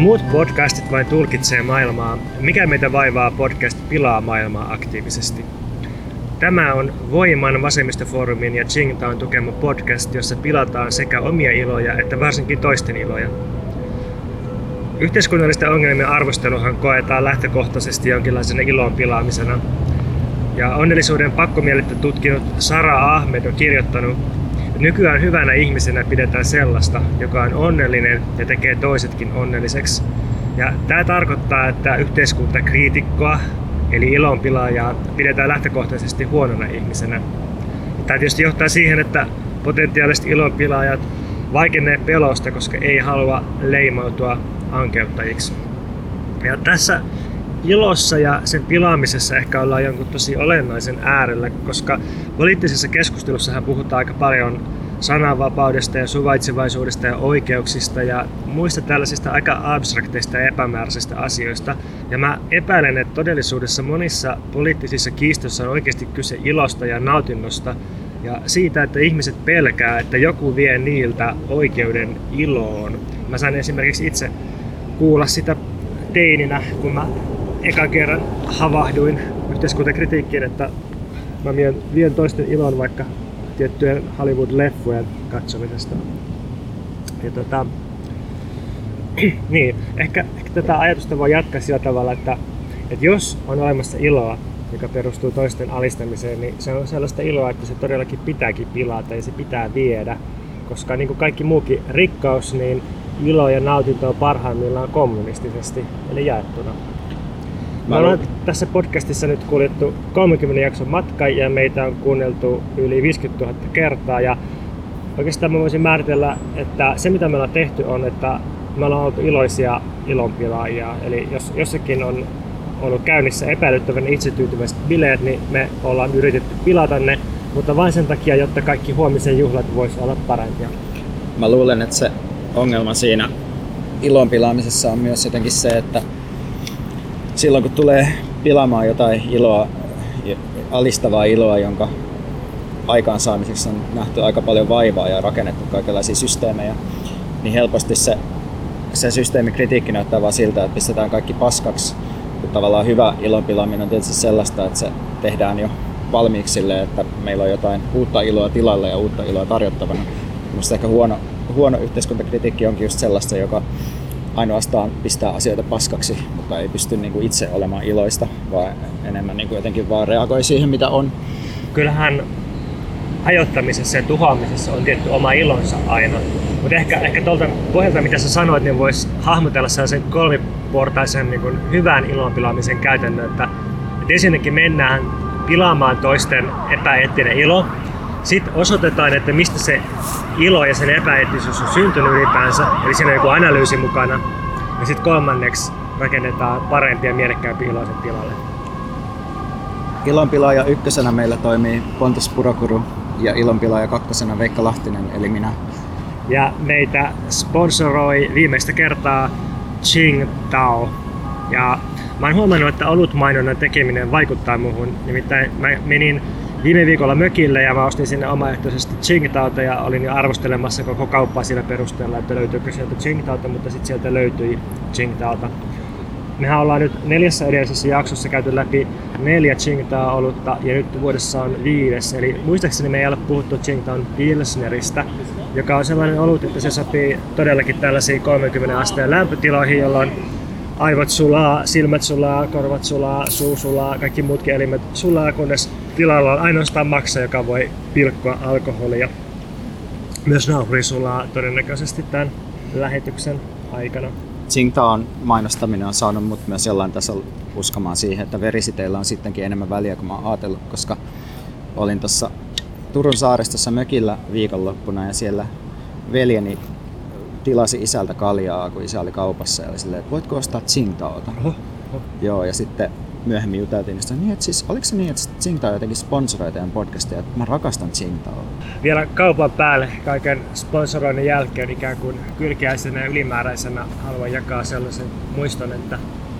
Muut podcastit vain tulkitsee maailmaa, mikä meitä vaivaa podcast pilaa maailmaa aktiivisesti? Tämä on Voiman vasemmistofoorumin ja Tsingtaon tukema podcast, jossa pilataan sekä omia iloja että varsinkin toisten iloja. Yhteiskunnallisten ongelmien arvosteluhan koetaan lähtökohtaisesti jonkinlaisena ilon pilaamisena. Ja onnellisuuden pakkomielettä tutkinut Sara Ahmed on kirjoittanut, nykyään hyvänä ihmisenä pidetään sellaista, joka on onnellinen ja tekee toisetkin onnelliseksi. Ja tämä tarkoittaa, että yhteiskuntakriitikkoa, eli ilonpilaajaa, pidetään lähtökohtaisesti huonona ihmisenä. Tämä tietysti johtaa siihen, että potentiaaliset ilonpilaajat vaikenee pelosta, koska ei halua leimautua ankeuttajiksi. Ja tässä ilossa ja sen pilaamisessa ehkä ollaan jonkun tosi olennaisen äärellä, koska poliittisessa keskustelussahan puhutaan aika paljon sananvapaudesta ja suvaitsevaisuudesta ja oikeuksista ja muista tällaisista aika abstrakteista ja epämääräisistä asioista. Ja mä epäilen, että todellisuudessa monissa poliittisissa kiistoissa on oikeasti kyse ilosta ja nautinnosta ja siitä, että ihmiset pelkää, että joku vie niiltä oikeuden iloon. Mä sain esimerkiksi itse kuulla sitä teininä, kun mä eka kerran havahduin yhteiskuntakritiikkiin, että mä vien, vien toisten ilon vaikka tiettyjen Hollywood-leffojen katsomisesta. Ja tota, niin, ehkä, ehkä tätä ajatusta voi jatkaa sillä tavalla, että, että jos on olemassa iloa, joka perustuu toisten alistamiseen, niin se on sellaista iloa, että se todellakin pitääkin pilata ja se pitää viedä. Koska niin kuin kaikki muukin rikkaus, niin ilo ja nautinto on parhaimmillaan kommunistisesti, eli jaettuna. Me ollaan tässä podcastissa nyt kuljettu 30 jakson matka ja meitä on kuunneltu yli 50 000 kertaa. Ja oikeastaan mä voisin määritellä, että se mitä me ollaan tehty on, että me ollaan oltu iloisia ilonpilaajia. Eli jos jossakin on ollut käynnissä epäilyttävän itsetyytyväiset bileet, niin me ollaan yritetty pilata ne, mutta vain sen takia, jotta kaikki huomisen juhlat voisi olla parempia. Mä luulen, että se ongelma siinä ilon pilaamisessa on myös jotenkin se, että silloin kun tulee pilaamaan jotain iloa, alistavaa iloa, jonka aikaansaamiseksi on nähty aika paljon vaivaa ja rakennettu kaikenlaisia systeemejä, niin helposti se, se systeemikritiikki näyttää vaan siltä, että pistetään kaikki paskaksi. Tavallaan hyvä ilonpilaaminen on tietysti sellaista, että se tehdään jo valmiiksi sille, että meillä on jotain uutta iloa tilalle ja uutta iloa tarjottavana. Minusta ehkä huono, huono yhteiskuntakritiikki onkin just sellaista, joka ainoastaan pistää asioita paskaksi, mutta ei pysty niin kuin itse olemaan iloista, vaan enemmän niin kuin jotenkin vaan reagoi siihen, mitä on. Kyllähän hajottamisessa ja tuhoamisessa on tietty oma ilonsa aina. Mutta ehkä, ehkä tuolta pohjalta, mitä sä sanoit, niin voisi hahmotella sellaisen kolmiportaisen niin kuin hyvän ilonpilaamisen käytännön, että, että ensinnäkin mennään pilaamaan toisten epäeettinen ilo, sitten osoitetaan, että mistä se ilo ja sen epäeettisyys on syntynyt ylipäänsä, eli siinä on joku analyysi mukana. Ja sitten kolmanneksi rakennetaan parempi ja mielekkäämpi iloisen tilalle. Ilonpilaaja ykkösenä meillä toimii Pontus Purokuru ja ilonpilaaja kakkosena Veikka Lahtinen, eli minä. Ja meitä sponsoroi viimeistä kertaa Tao. Ja mä oon huomannut, että olutmainonnan tekeminen vaikuttaa muuhun. Nimittäin mä menin viime viikolla mökille ja mä ostin sinne omaehtoisesti Tsingtaota ja olin jo arvostelemassa koko kauppaa sillä perusteella, että löytyykö sieltä Tsingtaota, mutta sitten sieltä löytyi Tsingtaota. Mehän ollaan nyt neljässä edellisessä jaksossa käyty läpi neljä Tsingtaa olutta ja nyt vuodessa on viides. Eli muistaakseni me ei ole puhuttu Tsingtaon Pilsneristä, joka on sellainen olut, että se sopii todellakin tällaisiin 30 asteen lämpötiloihin, jolloin aivot sulaa, silmät sulaa, korvat sulaa, suu sulaa, kaikki muutkin elimet sulaa, kunnes tilalla on ainoastaan maksa, joka voi pilkkoa alkoholia. Myös nauhuri sulaa todennäköisesti tämän lähetyksen aikana. Tsingtaon mainostaminen on saanut mut myös jollain tasolla uskomaan siihen, että verisiteillä on sittenkin enemmän väliä kuin mä oon ajatellut, koska olin tuossa Turun saaristossa mökillä viikonloppuna ja siellä veljeni tilasi isältä kaljaa, kun isä oli kaupassa ja oli silleen, että voitko ostaa Tsingtaota? Oho, oho. Joo, ja sitten myöhemmin juteltiin, niin, että siis, oliko se niin, että Tsingtao jotenkin sponsoroi teidän podcastia, että mä rakastan Tsingtaoa? Vielä kaupan päälle kaiken sponsoroinnin jälkeen ikään kuin kylkiäisenä ja ylimääräisenä haluan jakaa sellaisen muiston, että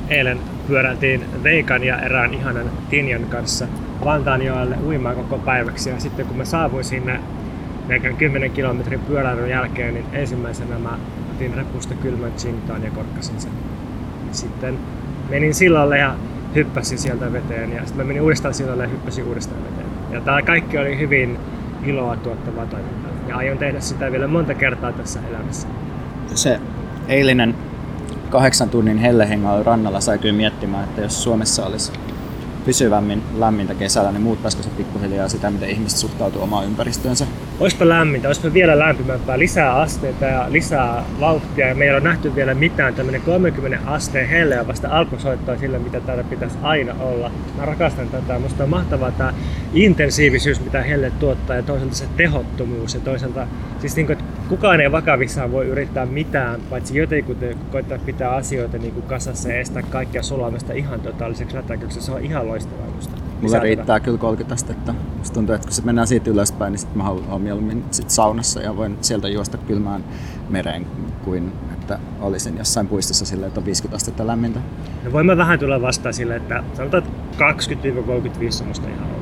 eilen pyöräiltiin Veikan ja erään ihanan Tinjan kanssa Vantaanjoelle uimaan koko päiväksi ja sitten kun mä saavuin sinne melkein 10 kilometrin pyöräilyn jälkeen, niin ensimmäisenä mä otin repusta kylmän chintaan ja korkkasin sen. Sitten menin sillalle ja hyppäsin sieltä veteen ja sitten mä menin uudestaan sillalle ja hyppäsin uudestaan veteen. Ja tämä kaikki oli hyvin iloa tuottavaa toimintaa. Ja aion tehdä sitä vielä monta kertaa tässä elämässä. Se eilinen kahdeksan tunnin hellehengailu rannalla sai kyllä miettimään, että jos Suomessa olisi pysyvämmin lämmintä kesällä, niin muuttaisiko se pikkuhiljaa sitä, miten ihmiset suhtautuu omaan ympäristöönsä? Olisipa lämmintä, olisipa vielä lämpimämpää, lisää asteita ja lisää vauhtia. Ja meillä on nähty vielä mitään, tämmöinen 30 asteen helleä vasta alkusoittaa sillä, mitä täällä pitäisi aina olla. Mä rakastan tätä, musta on mahtavaa tämä intensiivisyys, mitä helle tuottaa ja toisaalta se tehottomuus ja toisaalta siis niin kuin, että kukaan ei vakavissaan voi yrittää mitään, paitsi jotenkin koittaa pitää asioita niin kuin kasassa ja estää kaikkia sulamista ihan totaaliseksi lätäköksi. Se on ihan loistavaa musta. Mulla riittää kyllä 30 astetta. Musta tuntuu, että kun se mennään siitä ylöspäin, niin sit mä haluan mieluummin sit saunassa ja voin sieltä juosta kylmään mereen kuin että olisin jossain puistossa sille, että on 50 astetta lämmintä. No voin mä vähän tulla vastaan sille, että sanotaan, että 20-35 on musta ihan ok.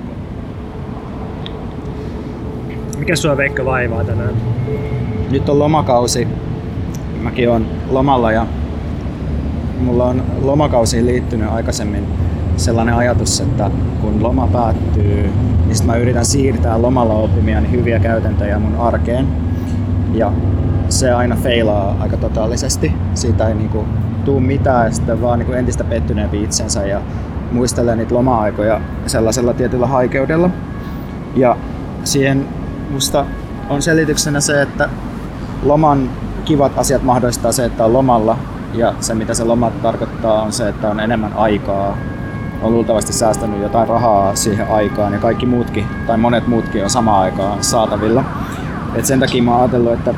Mikä sua Veikka vaivaa tänään? Nyt on lomakausi. Mäkin on lomalla ja mulla on lomakausiin liittynyt aikaisemmin sellainen ajatus, että kun loma päättyy, niin mä yritän siirtää lomalla oppimiani hyviä käytäntöjä mun arkeen. Ja se aina feilaa aika totaalisesti. Siitä ei niinku tuu mitään ja sitten vaan niinku entistä pettyneempi itsensä ja muistelee niitä loma-aikoja sellaisella tietyllä haikeudella. Ja siihen musta on selityksenä se, että loman kivat asiat mahdollistaa se, että on lomalla ja se mitä se loma tarkoittaa on se, että on enemmän aikaa on luultavasti säästänyt jotain rahaa siihen aikaan ja kaikki muutkin, tai monet muutkin on samaan aikaan saatavilla. Et sen takia mä oon ajatellut, että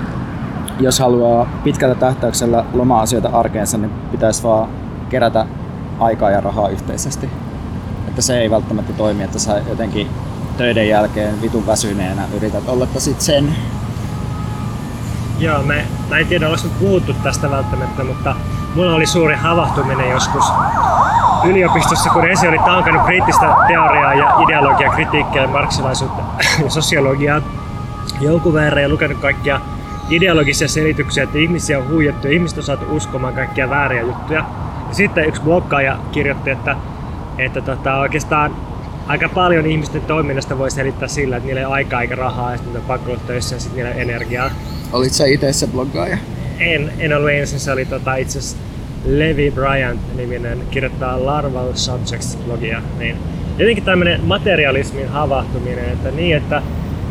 jos haluaa pitkällä tähtäyksellä loma-asioita arkeensa, niin pitäisi vaan kerätä aikaa ja rahaa yhteisesti. Että se ei välttämättä toimi, että sä jotenkin töiden jälkeen vitun väsyneenä yrität olla sit sen. Joo, me, mä en tiedä, olisiko puhuttu tästä välttämättä, mutta mulla oli suuri havahtuminen joskus yliopistossa, kun ensin oli tankannut kriittistä teoriaa ja ideologiaa, kritiikkiä, marksilaisuutta ja sosiologiaa jonkun verran ja lukenut kaikkia ideologisia selityksiä, että ihmisiä on huijattu ja ihmiset on saatu uskomaan kaikkia vääriä juttuja. Ja sitten yksi blokkaaja kirjoitti, että, että tota, oikeastaan aika paljon ihmisten toiminnasta voi selittää sillä, että niillä ei ole aikaa eikä rahaa ja sitten on pakko olla töissä ja sitten niillä ei energiaa. Olit sä itse se bloggaaja? En, en ollut ensin, se oli tota, itse Levi Bryant-niminen kirjoittaa Larval Subjects-blogia, niin jotenkin tämmöinen materialismin havahtuminen, että niin, että,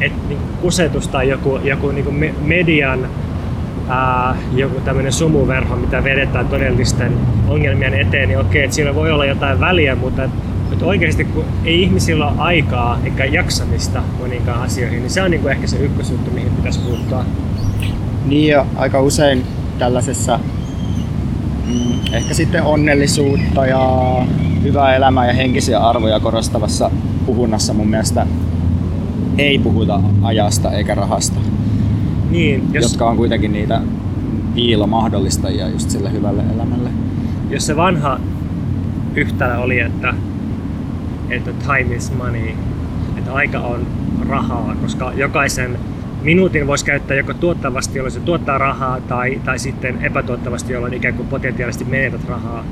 että niin kusetus tai joku, joku niin median ää, joku tämmöinen sumuverho, mitä vedetään todellisten ongelmien eteen, niin okei, että siinä voi olla jotain väliä, mutta että oikeasti kun ei ihmisillä ole aikaa eikä jaksamista moniinkaan asioihin, niin se on niin kuin ehkä se ykkösjuttu, mihin pitäisi puuttua. Niin ja aika usein tällaisessa mm, ehkä sitten onnellisuutta ja hyvää elämää ja henkisiä arvoja korostavassa puhunnassa mun mielestä ei puhuta ajasta eikä rahasta. Niin, jos... Jotka on kuitenkin niitä piilomahdollistajia just sille hyvälle elämälle. Jos se vanha yhtälö oli, että, että time is money, että aika on rahaa, koska jokaisen minuutin voisi käyttää joko tuottavasti, jolloin se tuottaa rahaa, tai, tai sitten epätuottavasti, jolloin ikään kuin potentiaalisesti menetät rahaa.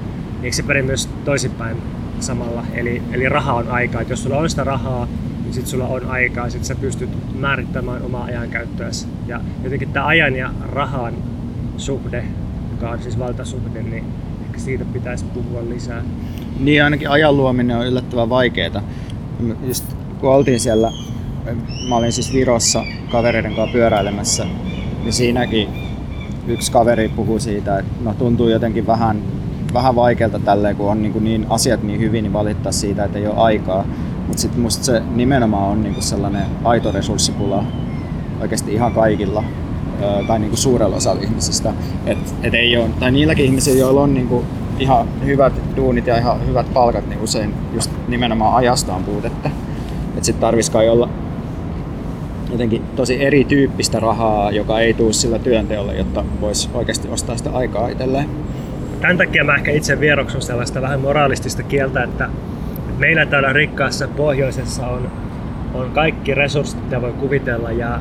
Eikö se perin myös toisinpäin samalla? Eli, eli raha on aikaa. Jos sulla on sitä rahaa, niin sitten sulla on aikaa, sitten sä pystyt määrittämään omaa ajankäyttöäsi. Ja jotenkin tämä ajan ja rahan suhde, joka on siis valtasuhde, niin ehkä siitä pitäisi puhua lisää. Niin ainakin ajan luominen on yllättävän vaikeaa. Just kun oltiin siellä mä olin siis Virossa kavereiden kanssa pyöräilemässä, niin siinäkin yksi kaveri puhui siitä, että no tuntuu jotenkin vähän, vähän vaikealta tälleen, kun on niin, niin asiat niin hyvin, niin valittaa siitä, että ei ole aikaa. Mutta sitten musta se nimenomaan on niin sellainen aito resurssipula oikeasti ihan kaikilla tai niin kuin suurella osalla ihmisistä. Et, et ei ole, tai niilläkin ihmisillä, joilla on niin kuin ihan hyvät duunit ja ihan hyvät palkat, niin usein just nimenomaan ajasta on puutetta. Että sitten tarvitsisi olla jotenkin tosi erityyppistä rahaa, joka ei tule sillä työnteolla, jotta voisi oikeasti ostaa sitä aikaa itselleen. Tämän takia mä ehkä itse vieroksun sellaista vähän moraalistista kieltä, että meillä täällä rikkaassa pohjoisessa on, on kaikki resurssit, mitä voi kuvitella ja,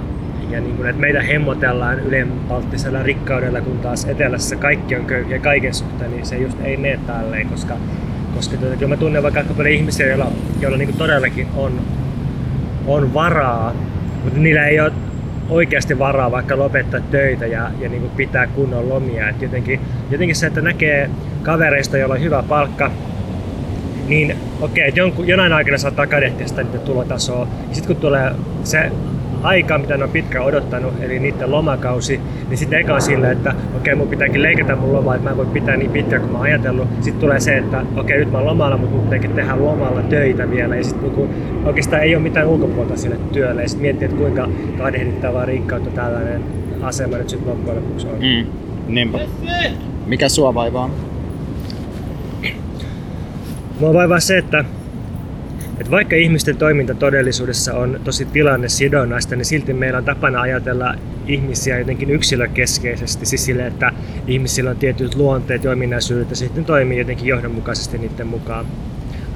ja niin kuin, että meitä hemmotellaan ylenpalttisella rikkaudella, kun taas etelässä kaikki on köyhiä kaiken suhteen, niin se just ei mene tälleen, koska, koska tuota, kyllä mä tunnen vaikka aika paljon ihmisiä, joilla, joilla niin todellakin on, on varaa, mutta niillä ei ole oikeasti varaa vaikka lopettaa töitä ja, ja niin kuin pitää kunnon lomia. Et jotenkin, jotenkin se, että näkee kavereista, joilla on hyvä palkka, niin okei, okay, jonain aikana saattaa kadehtia sitä niiden tulotasoa. Sitten kun tulee se aika, mitä ne on pitkään odottanut, eli niiden lomakausi, niin sitten eka on silleen, että okei, okay, mun pitääkin leikata mun lomaa, että mä en voi pitää niin pitkään kuin mä oon ajatellut. Sitten tulee se, että okei, okay, nyt mä oon lomalla, mutta mun pitääkin tehdä lomalla töitä vielä. Ja sitten niinku, oikeastaan ei ole mitään ulkopuolta sille työlle. Ja sitten miettii, että kuinka kadehdittavaa rikkautta tällainen asema nyt sitten loppujen lopuksi on. Mm. Niinpä. Mikä sua vaivaa? Mua vaivaa se, että, että vaikka ihmisten toiminta todellisuudessa on tosi tilanne sidonnaista, niin silti meillä on tapana ajatella ihmisiä jotenkin yksilökeskeisesti, siis sille, että ihmisillä on tietyt luonteet ja ominaisuudet ja sitten toimii jotenkin johdonmukaisesti niiden mukaan.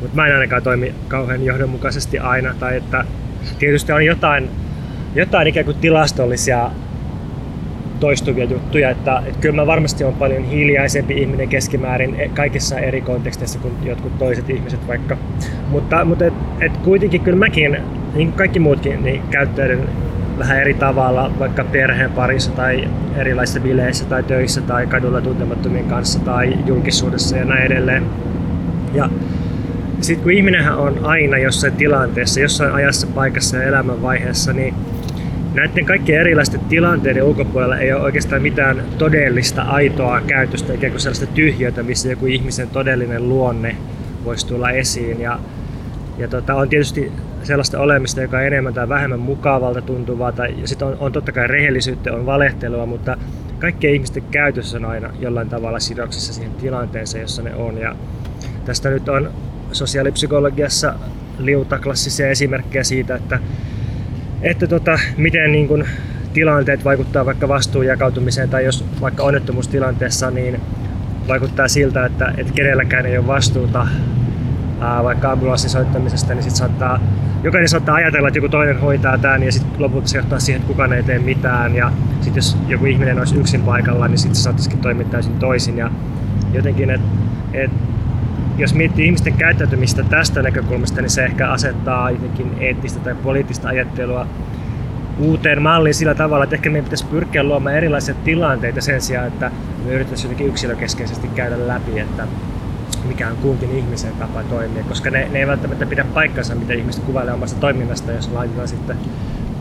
Mutta mä en ainakaan toimi kauhean johdonmukaisesti aina, tai että tietysti on jotain, jotain ikään kuin tilastollisia toistuvia juttuja, että, että kyllä mä varmasti on paljon hiljaisempi ihminen keskimäärin e, kaikissa eri konteksteissa kuin jotkut toiset ihmiset vaikka. Mutta, mutta et, et kuitenkin kyllä mäkin, niin kuin kaikki muutkin, niin käyttäydyn vähän eri tavalla vaikka perheen parissa tai erilaisissa bileissä tai töissä tai kadulla tuntemattomien kanssa tai julkisuudessa ja näin edelleen. Ja sitten kun ihminenhän on aina jossain tilanteessa, jossain ajassa, paikassa ja elämänvaiheessa, niin näiden kaikkien erilaisten tilanteiden ulkopuolella ei ole oikeastaan mitään todellista aitoa käytöstä, ikään kuin sellaista tyhjötä, missä joku ihmisen todellinen luonne voisi tulla esiin. Ja, ja tota, on tietysti sellaista olemista, joka on enemmän tai vähemmän mukavalta tuntuvaa, tai sitten on, on totta kai rehellisyyttä, on valehtelua, mutta kaikkien ihmisten käytössä on aina jollain tavalla sidoksissa siihen tilanteeseen, jossa ne on. Ja tästä nyt on sosiaalipsykologiassa liuta klassisia esimerkkejä siitä, että että tota, miten niin kun tilanteet vaikuttaa vaikka vastuun jakautumiseen tai jos vaikka onnettomuustilanteessa niin vaikuttaa siltä, että, että kenelläkään ei ole vastuuta ää, vaikka ambulanssin soittamisesta, niin sit saattaa, jokainen saattaa ajatella, että joku toinen hoitaa tämän ja sitten lopulta se johtaa siihen, että kukaan ei tee mitään. Ja sitten jos joku ihminen olisi yksin paikalla, niin sitten se saattaisikin toimia täysin toisin. Ja jotenkin, että et, jos miettii ihmisten käyttäytymistä tästä näkökulmasta, niin se ehkä asettaa jotenkin eettistä tai poliittista ajattelua uuteen malliin sillä tavalla, että ehkä meidän pitäisi pyrkiä luomaan erilaisia tilanteita sen sijaan, että me yrittäisiin jotenkin yksilökeskeisesti käydä läpi, että mikä on kunkin ihmisen tapa toimia, koska ne, ne ei välttämättä pidä paikkansa, mitä ihmiset kuvailee omasta toiminnasta, jos laitetaan sitten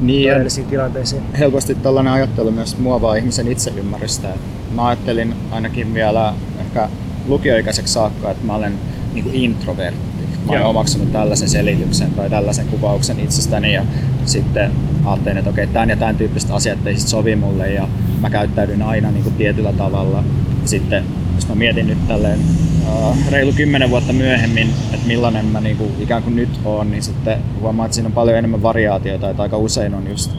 niin, todellisiin tilanteisiin. Helposti tällainen ajattelu myös muovaa ihmisen itseymmärrystä. Mä ajattelin ainakin vielä ehkä lukioikäiseksi saakka, että mä olen niin kuin introvertti. Mä olen omaksunut tällaisen selityksen tai tällaisen kuvauksen itsestäni ja sitten ajattelin, että okei, tämän ja tämän tyyppiset asiat ei sit sovi mulle ja mä käyttäydyn aina niin kuin tietyllä tavalla. Sitten jos mä mietin nyt tälleen uh, reilu kymmenen vuotta myöhemmin, että millainen mä niin kuin ikään kuin nyt oon, niin sitten huomaa, että siinä on paljon enemmän variaatioita, että aika usein on just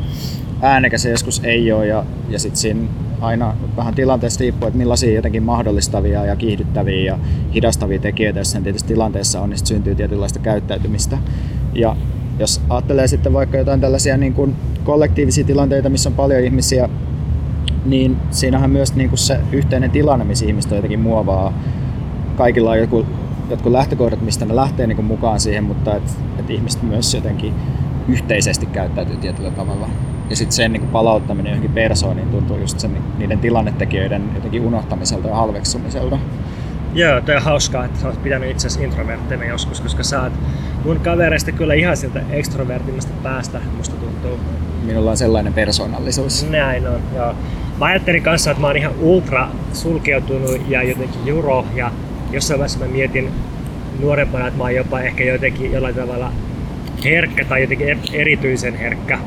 äänekäs ja joskus ei ole ja, ja sitten siinä aina vähän tilanteesta riippuu, että millaisia jotenkin mahdollistavia ja kiihdyttäviä ja hidastavia tekijöitä jossain tietysti tilanteessa on, niin syntyy tietynlaista käyttäytymistä. Ja jos ajattelee sitten vaikka jotain tällaisia niin kuin kollektiivisia tilanteita, missä on paljon ihmisiä, niin siinähän myös niin kuin se yhteinen tilanne, missä ihmiset jotenkin muovaa. Kaikilla on joku, jotkut lähtökohdat, mistä ne lähtee niin kuin mukaan siihen, mutta että et ihmiset myös jotenkin yhteisesti käyttäytyy tietyllä tavalla ja sitten sen niin palauttaminen johonkin persooniin tuntuu just sen, niiden tilannetekijöiden jotenkin unohtamiselta ja halveksumiselta. Joo, toi on hauskaa, että sä oot pitänyt itse asiassa introverttina joskus, koska sä oot mun kavereista kyllä ihan sieltä extrovertimmasta päästä, musta tuntuu. Minulla on sellainen persoonallisuus. Näin on, joo. Mä ajattelin kanssa, että mä oon ihan ultra sulkeutunut ja jotenkin juro ja jossain vaiheessa mä mietin nuorempana, että mä oon jopa ehkä jotenkin jollain tavalla herkkä tai jotenkin erityisen herkkä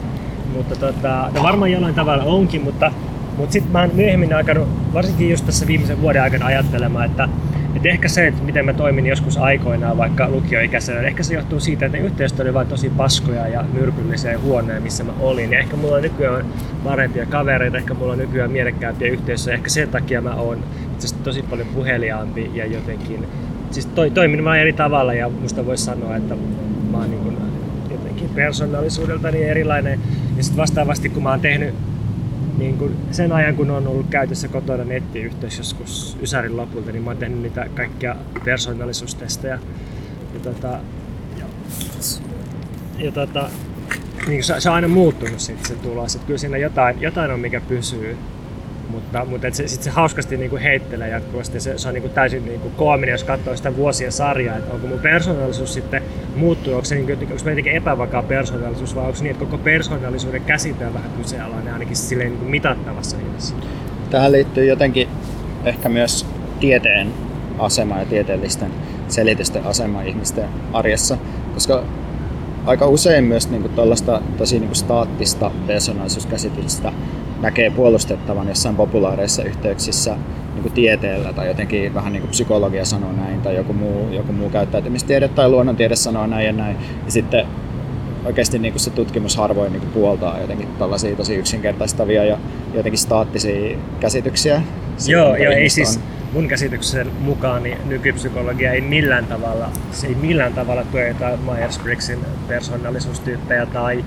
mutta tota, no varmaan jollain tavalla onkin, mutta, mutta sitten mä oon myöhemmin alkanut, varsinkin just tässä viimeisen vuoden aikana ajattelemaan, että, että ehkä se, että miten mä toimin joskus aikoinaan vaikka lukioikäisenä, niin ehkä se johtuu siitä, että ne yhteisöt oli vain tosi paskoja ja myrkyllisiä ja huoneja, missä mä olin. Ja ehkä mulla on nykyään parempia kavereita, ehkä mulla on nykyään mielekkäämpiä yhteisöjä. Ehkä sen takia mä oon itse asiassa tosi paljon puheliaampi ja jotenkin siis toi, toimin vaan eri tavalla ja musta voisi sanoa, että mä oon niin persoonallisuudeltani erilainen. Ja sitten vastaavasti kun mä oon tehnyt niin kun sen ajan, kun on ollut käytössä kotona nettiyhteys joskus Ysärin lopulta, niin mä oon tehnyt niitä kaikkia persoonallisuustestejä. Ja, tota, ja, ja tota, niin se, se, on aina muuttunut sit se tulos. Että kyllä siinä jotain, jotain on, mikä pysyy. Mutta, mutta et se, sit se hauskasti niinku heittelee jatkuvasti. Se, se on niinku täysin niinku koominen, jos katsoo sitä vuosien sarjaa, että onko mun persoonallisuus sitten muuttuu, onko se niinku, onko jotenkin epävakaa persoonallisuus vai onko se niin, että koko persoonallisuuden käsite on vähän kyseenalainen ainakin silleen niinku mitattavassa mielessä. Tähän liittyy jotenkin ehkä myös tieteen asema ja tieteellisten selitysten asema ihmisten arjessa, koska aika usein myös niin kuin tosi niin kuin staattista persoonallisuuskäsitystä näkee puolustettavan jossain populaareissa yhteyksissä niin kuin tieteellä tai jotenkin vähän niin kuin psykologia sanoo näin tai joku muu, joku muu käyttäytymistiede tai luonnontiede sanoo näin ja näin. Ja sitten oikeasti niin kuin se tutkimus harvoin niin kuin puoltaa jotenkin tällaisia tosi yksinkertaistavia ja jotenkin staattisia käsityksiä. Joo, ja ei siis mun käsityksen mukaan niin nykypsykologia ei millään tavalla, se ei millään tavalla tue jotain Myers-Briggsin persoonallisuustyyppejä tai,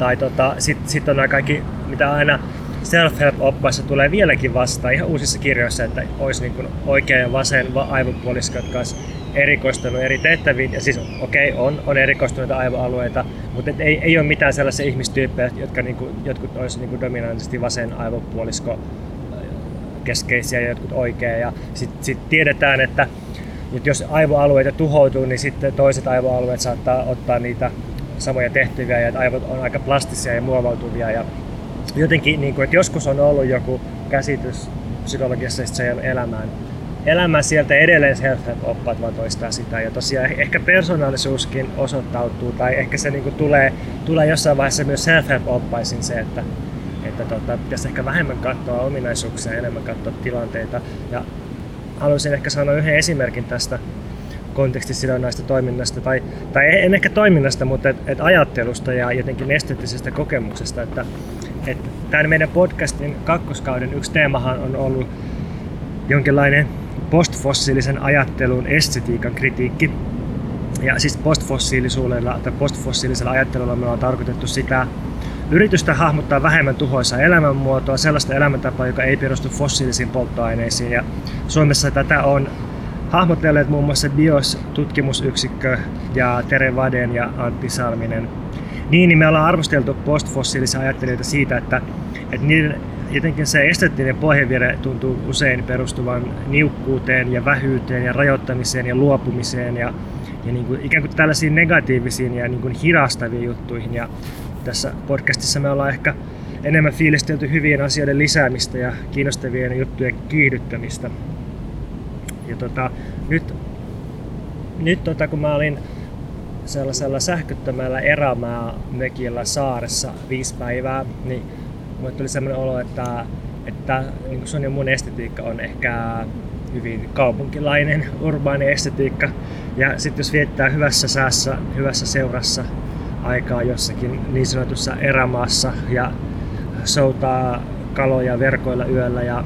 tai tota, sitten sit on nämä kaikki, mitä aina self-help-oppaissa tulee vieläkin vastaan ihan uusissa kirjoissa, että olisi niin oikea ja vasen aivopuolisko, jotka olisi erikoistunut eri tehtäviin. Ja siis okei, okay, on, on erikoistuneita aivoalueita, mutta ei, ei ole mitään sellaisia ihmistyyppejä, jotka niin kuin, jotkut olisi niin kuin dominantisesti vasen aivopuolisko keskeisiä ja jotkut oikea. Ja sitten sit tiedetään, että, että jos aivoalueita tuhoutuu, niin sitten toiset aivoalueet saattaa ottaa niitä samoja tehtäviä ja aivot on aika plastisia ja muovautuvia. Ja jotenkin, niin kuin, että joskus on ollut joku käsitys psykologiassa, se elämään elämä sieltä edelleen self-help-oppaat vaan toistaa sitä. Ja tosiaan ehkä persoonallisuuskin osoittautuu, tai ehkä se niin kuin tulee, tulee jossain vaiheessa myös self-help-oppaisin se, että että tota, pitäisi ehkä vähemmän katsoa ominaisuuksia ja enemmän katsoa tilanteita. Ja haluaisin ehkä sanoa yhden esimerkin tästä kontekstisidonnaista toiminnasta, tai, tai en ehkä toiminnasta, mutta et, et ajattelusta ja jotenkin esteettisestä kokemuksesta. Että, et tämän meidän podcastin kakkoskauden yksi teemahan on ollut jonkinlainen postfossiilisen ajattelun estetiikan kritiikki. Ja siis postfossiilisuudella tai postfossiilisella ajattelulla me on tarkoitettu sitä, Yritystä hahmottaa vähemmän tuhoisaa elämänmuotoa, sellaista elämäntapaa, joka ei perustu fossiilisiin polttoaineisiin. Ja Suomessa tätä on hahmotelleet muun muassa BIOS-tutkimusyksikkö ja Tere Vaden ja Antti Salminen. Niin, niin me ollaan arvosteltu postfossiilisia ajattelijoita siitä, että, että niiden jotenkin se esteettinen pohjavire tuntuu usein perustuvan niukkuuteen ja vähyyteen ja rajoittamiseen ja luopumiseen ja, ja niin kuin, ikään kuin tällaisiin negatiivisiin ja niin kuin hirastaviin juttuihin. Ja tässä podcastissa me ollaan ehkä enemmän fiilistelty hyvien asioiden lisäämistä ja kiinnostavien juttujen kiihdyttämistä. Ja tota, nyt, nyt tota, kun mä olin sellaisella sähköttömällä erämaa mökillä saaressa viisi päivää, niin mulle tuli sellainen olo, että, että niin sun ja mun estetiikka on ehkä hyvin kaupunkilainen, urbaani estetiikka. Ja sitten jos viettää hyvässä säässä, hyvässä seurassa, aikaa jossakin niin sanotussa erämaassa ja soutaa kaloja verkoilla yöllä ja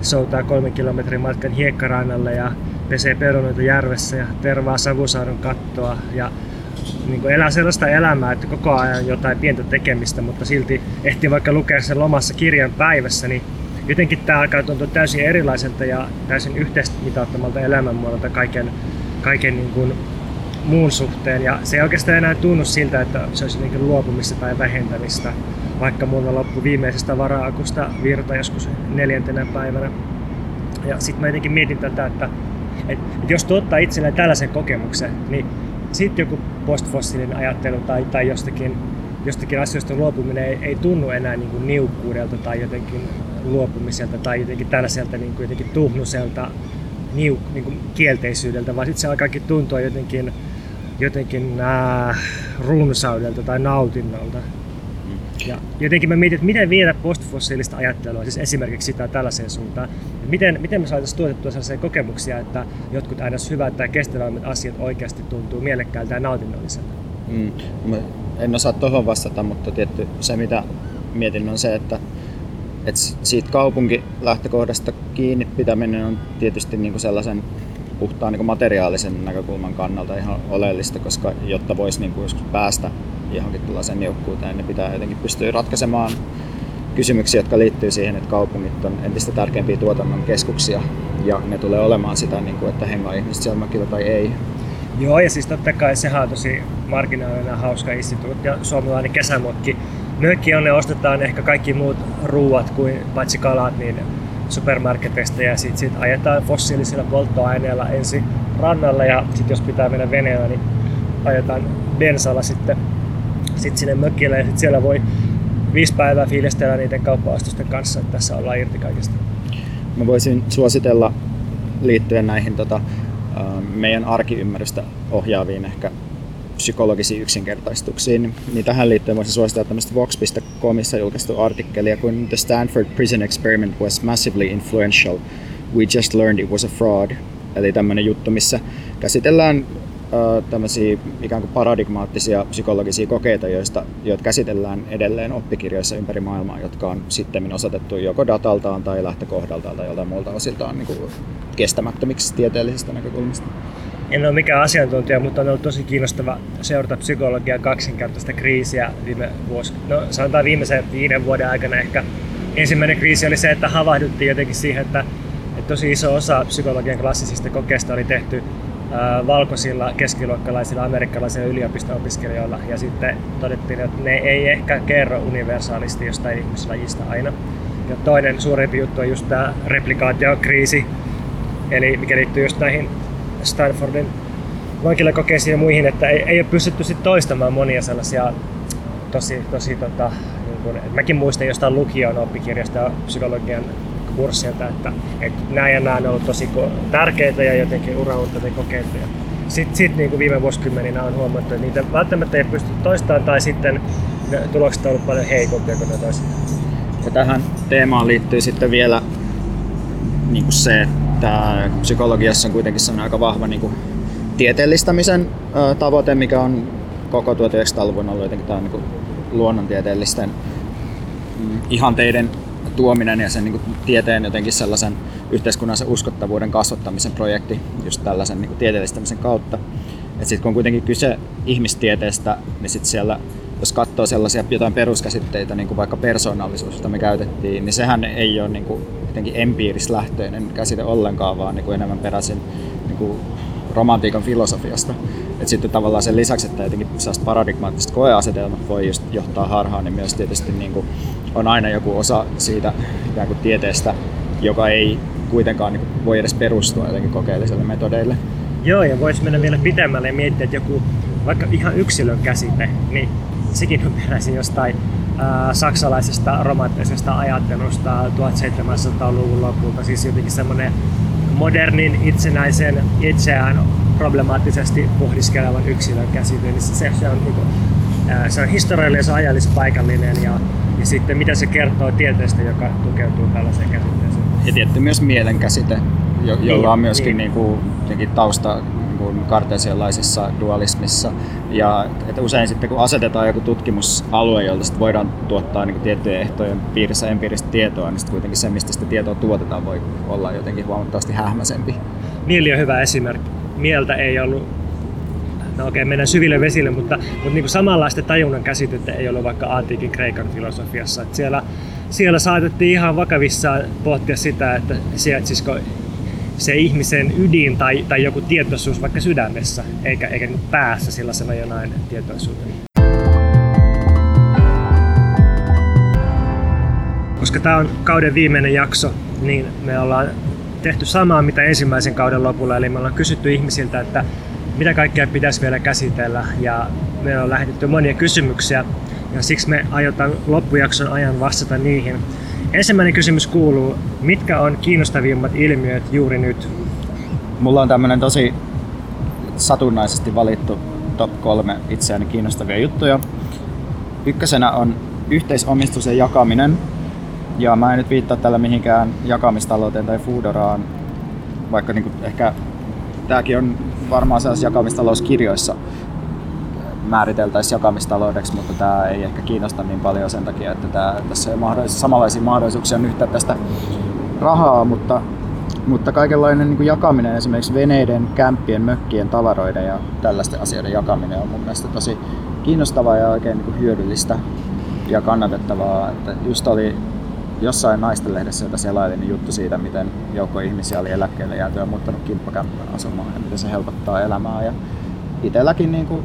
soutaa kolmen kilometrin matkan hiekkarannalle ja pesee perunoita järvessä ja tervaa Savusaaren kattoa ja niin kuin elää sellaista elämää, että koko ajan jotain pientä tekemistä, mutta silti ehtii vaikka lukea sen lomassa kirjan päivässä, niin jotenkin tämä alkaa tuntua täysin erilaiselta ja täysin yhteismitattomalta elämänmuodolta kaiken, kaiken niin kuin muun suhteen. Ja se ei oikeastaan enää tunnu siltä, että se olisi niin luopumista tai vähentämistä, vaikka mulla loppu viimeisestä vara-akusta virta joskus neljäntenä päivänä. Ja sitten mä jotenkin mietin tätä, että, että jos tuottaa itselleen tällaisen kokemuksen, niin sitten joku postfossiilinen ajattelu tai, tai jostakin, jostakin asioista luopuminen ei, ei tunnu enää niin kuin niukkuudelta tai jotenkin luopumiselta tai jotenkin tällaiselta niin kuin jotenkin tuhnuselta niuk, niin kuin kielteisyydeltä, vaan sitten se alkaakin tuntua jotenkin jotenkin äh, runsaudelta tai nautinnolta. Ja jotenkin mä mietin, että miten viedä postfossiilista ajattelua, siis esimerkiksi sitä tällaiseen suuntaan. Että miten, miten me saataisiin tuotettua sellaisia kokemuksia, että jotkut aina hyvät tai kestävämmät asiat oikeasti tuntuu mielekkäältä ja nautinnolliselta. Mm. Mä en osaa tuohon vastata, mutta tietty se mitä mietin on se, että, että siitä kaupunkilähtökohdasta kiinni pitäminen on tietysti niin kuin sellaisen puhtaan niin materiaalisen näkökulman kannalta ihan oleellista, koska jotta voisi niin kuin joskus päästä johonkin tällaiseen niukkuuteen, niin pitää jotenkin pystyä ratkaisemaan kysymyksiä, jotka liittyy siihen, että kaupungit on entistä tärkeimpiä tuotannon keskuksia ja ne tulee olemaan sitä, niin kuin, että hengaa ihmiset siellä mökillä tai ei. Joo, ja siis totta kai sehän on tosi marginaalinen ja hauska instituutti ja suomalainen kesämokki. Mökki on ne ostetaan ehkä kaikki muut ruuat kuin paitsi kalat, niin supermarketeista ja sitten sit ajetaan fossiilisilla polttoaineilla ensin rannalle ja sitten jos pitää mennä veneellä, niin ajetaan bensalla sitten sit sinne mökille ja sit siellä voi viisi päivää fiilistellä niiden kauppa-astusten kanssa, että tässä ollaan irti kaikesta. Mä voisin suositella liittyen näihin tota, meidän arkiymmärrystä ohjaaviin ehkä psykologisiin yksinkertaistuksiin, niin tähän liittyen voisi suositella tämmöistä Vox.comissa julkaistu artikkelia, kun The Stanford Prison Experiment was massively influential. We just learned it was a fraud. Eli tämmöinen juttu, missä käsitellään tämmöisiä ikään kuin paradigmaattisia psykologisia kokeita, joista, joita käsitellään edelleen oppikirjoissa ympäri maailmaa, jotka on sitten osoitettu joko dataltaan tai lähtökohdaltaan tai joltain muulta osiltaan niin kuin kestämättömiksi tieteellisestä näkökulmasta. En ole mikään asiantuntija, mutta on ollut tosi kiinnostava seurata psykologian kaksinkertaista kriisiä viime vuosi, no sanotaan viimeisen viiden vuoden aikana ehkä. Ensimmäinen kriisi oli se, että havahduttiin jotenkin siihen, että, että tosi iso osa psykologian klassisista kokeista oli tehty valkoisilla keskiluokkalaisilla amerikkalaisilla yliopisto-opiskelijoilla ja sitten todettiin, että ne ei ehkä kerro universaalisti jostain ihmislajista aina. Ja toinen suurempi juttu on just tämä replikaatiokriisi, eli mikä liittyy just näihin Stanfordin vankilakokeisiin ja muihin, että ei, ei ole pystytty sit toistamaan monia sellaisia tosi, tosi tota, niin kun, mäkin muistan jostain lukion oppikirjasta psykologian kurssilta, että, että nämä ja nämä on ollut tosi tärkeitä ja jotenkin uraauttavia kokeita. Sitten sit, niin kuin viime vuosikymmeninä on huomattu, että niitä välttämättä ei pysty toistamaan tai sitten ne tulokset on ollut paljon heikompia kuin ne toiset. Ja tähän teemaan liittyy sitten vielä niin kuin se, että psykologiassa on kuitenkin sellainen aika vahva niin kuin tieteellistämisen tavoite, mikä on koko 1900-luvun ollut jotenkin tämä niin kuin luonnontieteellisten mm, ihanteiden tuominen ja sen niin kuin, tieteen jotenkin sellaisen yhteiskunnallisen uskottavuuden kasvattamisen projekti just tällaisen niin kuin, tieteellistämisen kautta. Sitten kun on kuitenkin kyse ihmistieteestä, niin sit siellä, jos katsoo sellaisia jotain peruskäsitteitä, niin kuin vaikka persoonallisuus, jota me käytettiin, niin sehän ei ole niin kuin, jotenkin empiirislähtöinen käsite ollenkaan, vaan niin kuin enemmän peräisin niin kuin, romantiikan filosofiasta. Et sitten tavallaan sen lisäksi, että jotenkin paradigmaattiset koeasetelmat voi just johtaa harhaan, niin myös tietysti niin kuin on aina joku osa siitä ikään kuin tieteestä, joka ei kuitenkaan niin kuin voi edes perustua jotenkin kokeelliselle metodeille. Joo, ja voisi mennä vielä pitemmälle ja miettiä, että joku vaikka ihan yksilön käsite, niin sekin on peräisin jostain ää, saksalaisesta romanttisesta ajattelusta 1700-luvun lopulta, siis jotenkin semmoinen modernin itsenäisen itseään problemaattisesti pohdiskelevan yksilön käsite, niin se, se on, niin kuin, se on historiallinen, se on ajallispaikallinen ja, ja sitten mitä se kertoo tieteestä, joka tukeutuu tällaiseen käsitteeseen. Ja tietty myös mielenkäsite, jo, jolla niin, on myöskin niin. Niin kuin, tausta niin kartesialaisessa dualismissa. Ja että usein sitten kun asetetaan joku tutkimusalue, jolta sitten voidaan tuottaa niin tiettyjen ehtojen piirissä empiiristä tietoa, niin sitten kuitenkin se, mistä sitä tietoa tuotetaan, voi olla jotenkin huomattavasti hähmäisempi. Mieli on hyvä esimerkki. Mieltä ei ollut no okei, okay, mennään syville vesille, mutta, mutta niin kuin samanlaista tajunnan käsitettä ei ollut vaikka antiikin Kreikan filosofiassa. Että siellä, siellä saatettiin ihan vakavissaan pohtia sitä, että sijaitsisiko se ihmisen ydin tai, tai joku tietoisuus vaikka sydämessä, eikä, eikä päässä sellaisena jonain tietoisuutena. Koska tämä on kauden viimeinen jakso, niin me ollaan tehty samaa mitä ensimmäisen kauden lopulla, eli me ollaan kysytty ihmisiltä, että mitä kaikkea pitäisi vielä käsitellä, ja me on lähetetty monia kysymyksiä, ja siksi me aiotaan loppujakson ajan vastata niihin. Ensimmäinen kysymys kuuluu, mitkä on kiinnostavimmat ilmiöt juuri nyt? Mulla on tämmöinen tosi satunnaisesti valittu top kolme itseäni kiinnostavia juttuja. Ykkösenä on yhteisomistuksen jakaminen. Ja mä en nyt viittaa tällä mihinkään jakamistalouteen tai Foodoraan, vaikka niinku ehkä tääkin on varmaan sellaisissa jakamistalouskirjoissa määriteltäisiin jakamistaloudeksi, mutta tämä ei ehkä kiinnosta niin paljon sen takia, että tämä, tässä ei mahdollis- samanlaisia mahdollisuuksia nyhtää tästä rahaa, mutta mutta kaikenlainen niin kuin jakaminen, esimerkiksi veneiden, kämppien, mökkien, tavaroiden ja tällaisten asioiden jakaminen on mun mielestä tosi kiinnostavaa ja oikein niin kuin hyödyllistä ja kannatettavaa. Että just oli jossain naistenlehdessä, jota selailin, niin juttu siitä, miten joukko ihmisiä oli eläkkeelle jääty ja muuttanut kimppakämppään asumaan ja miten se helpottaa elämää. Ja itselläkin niin kuin,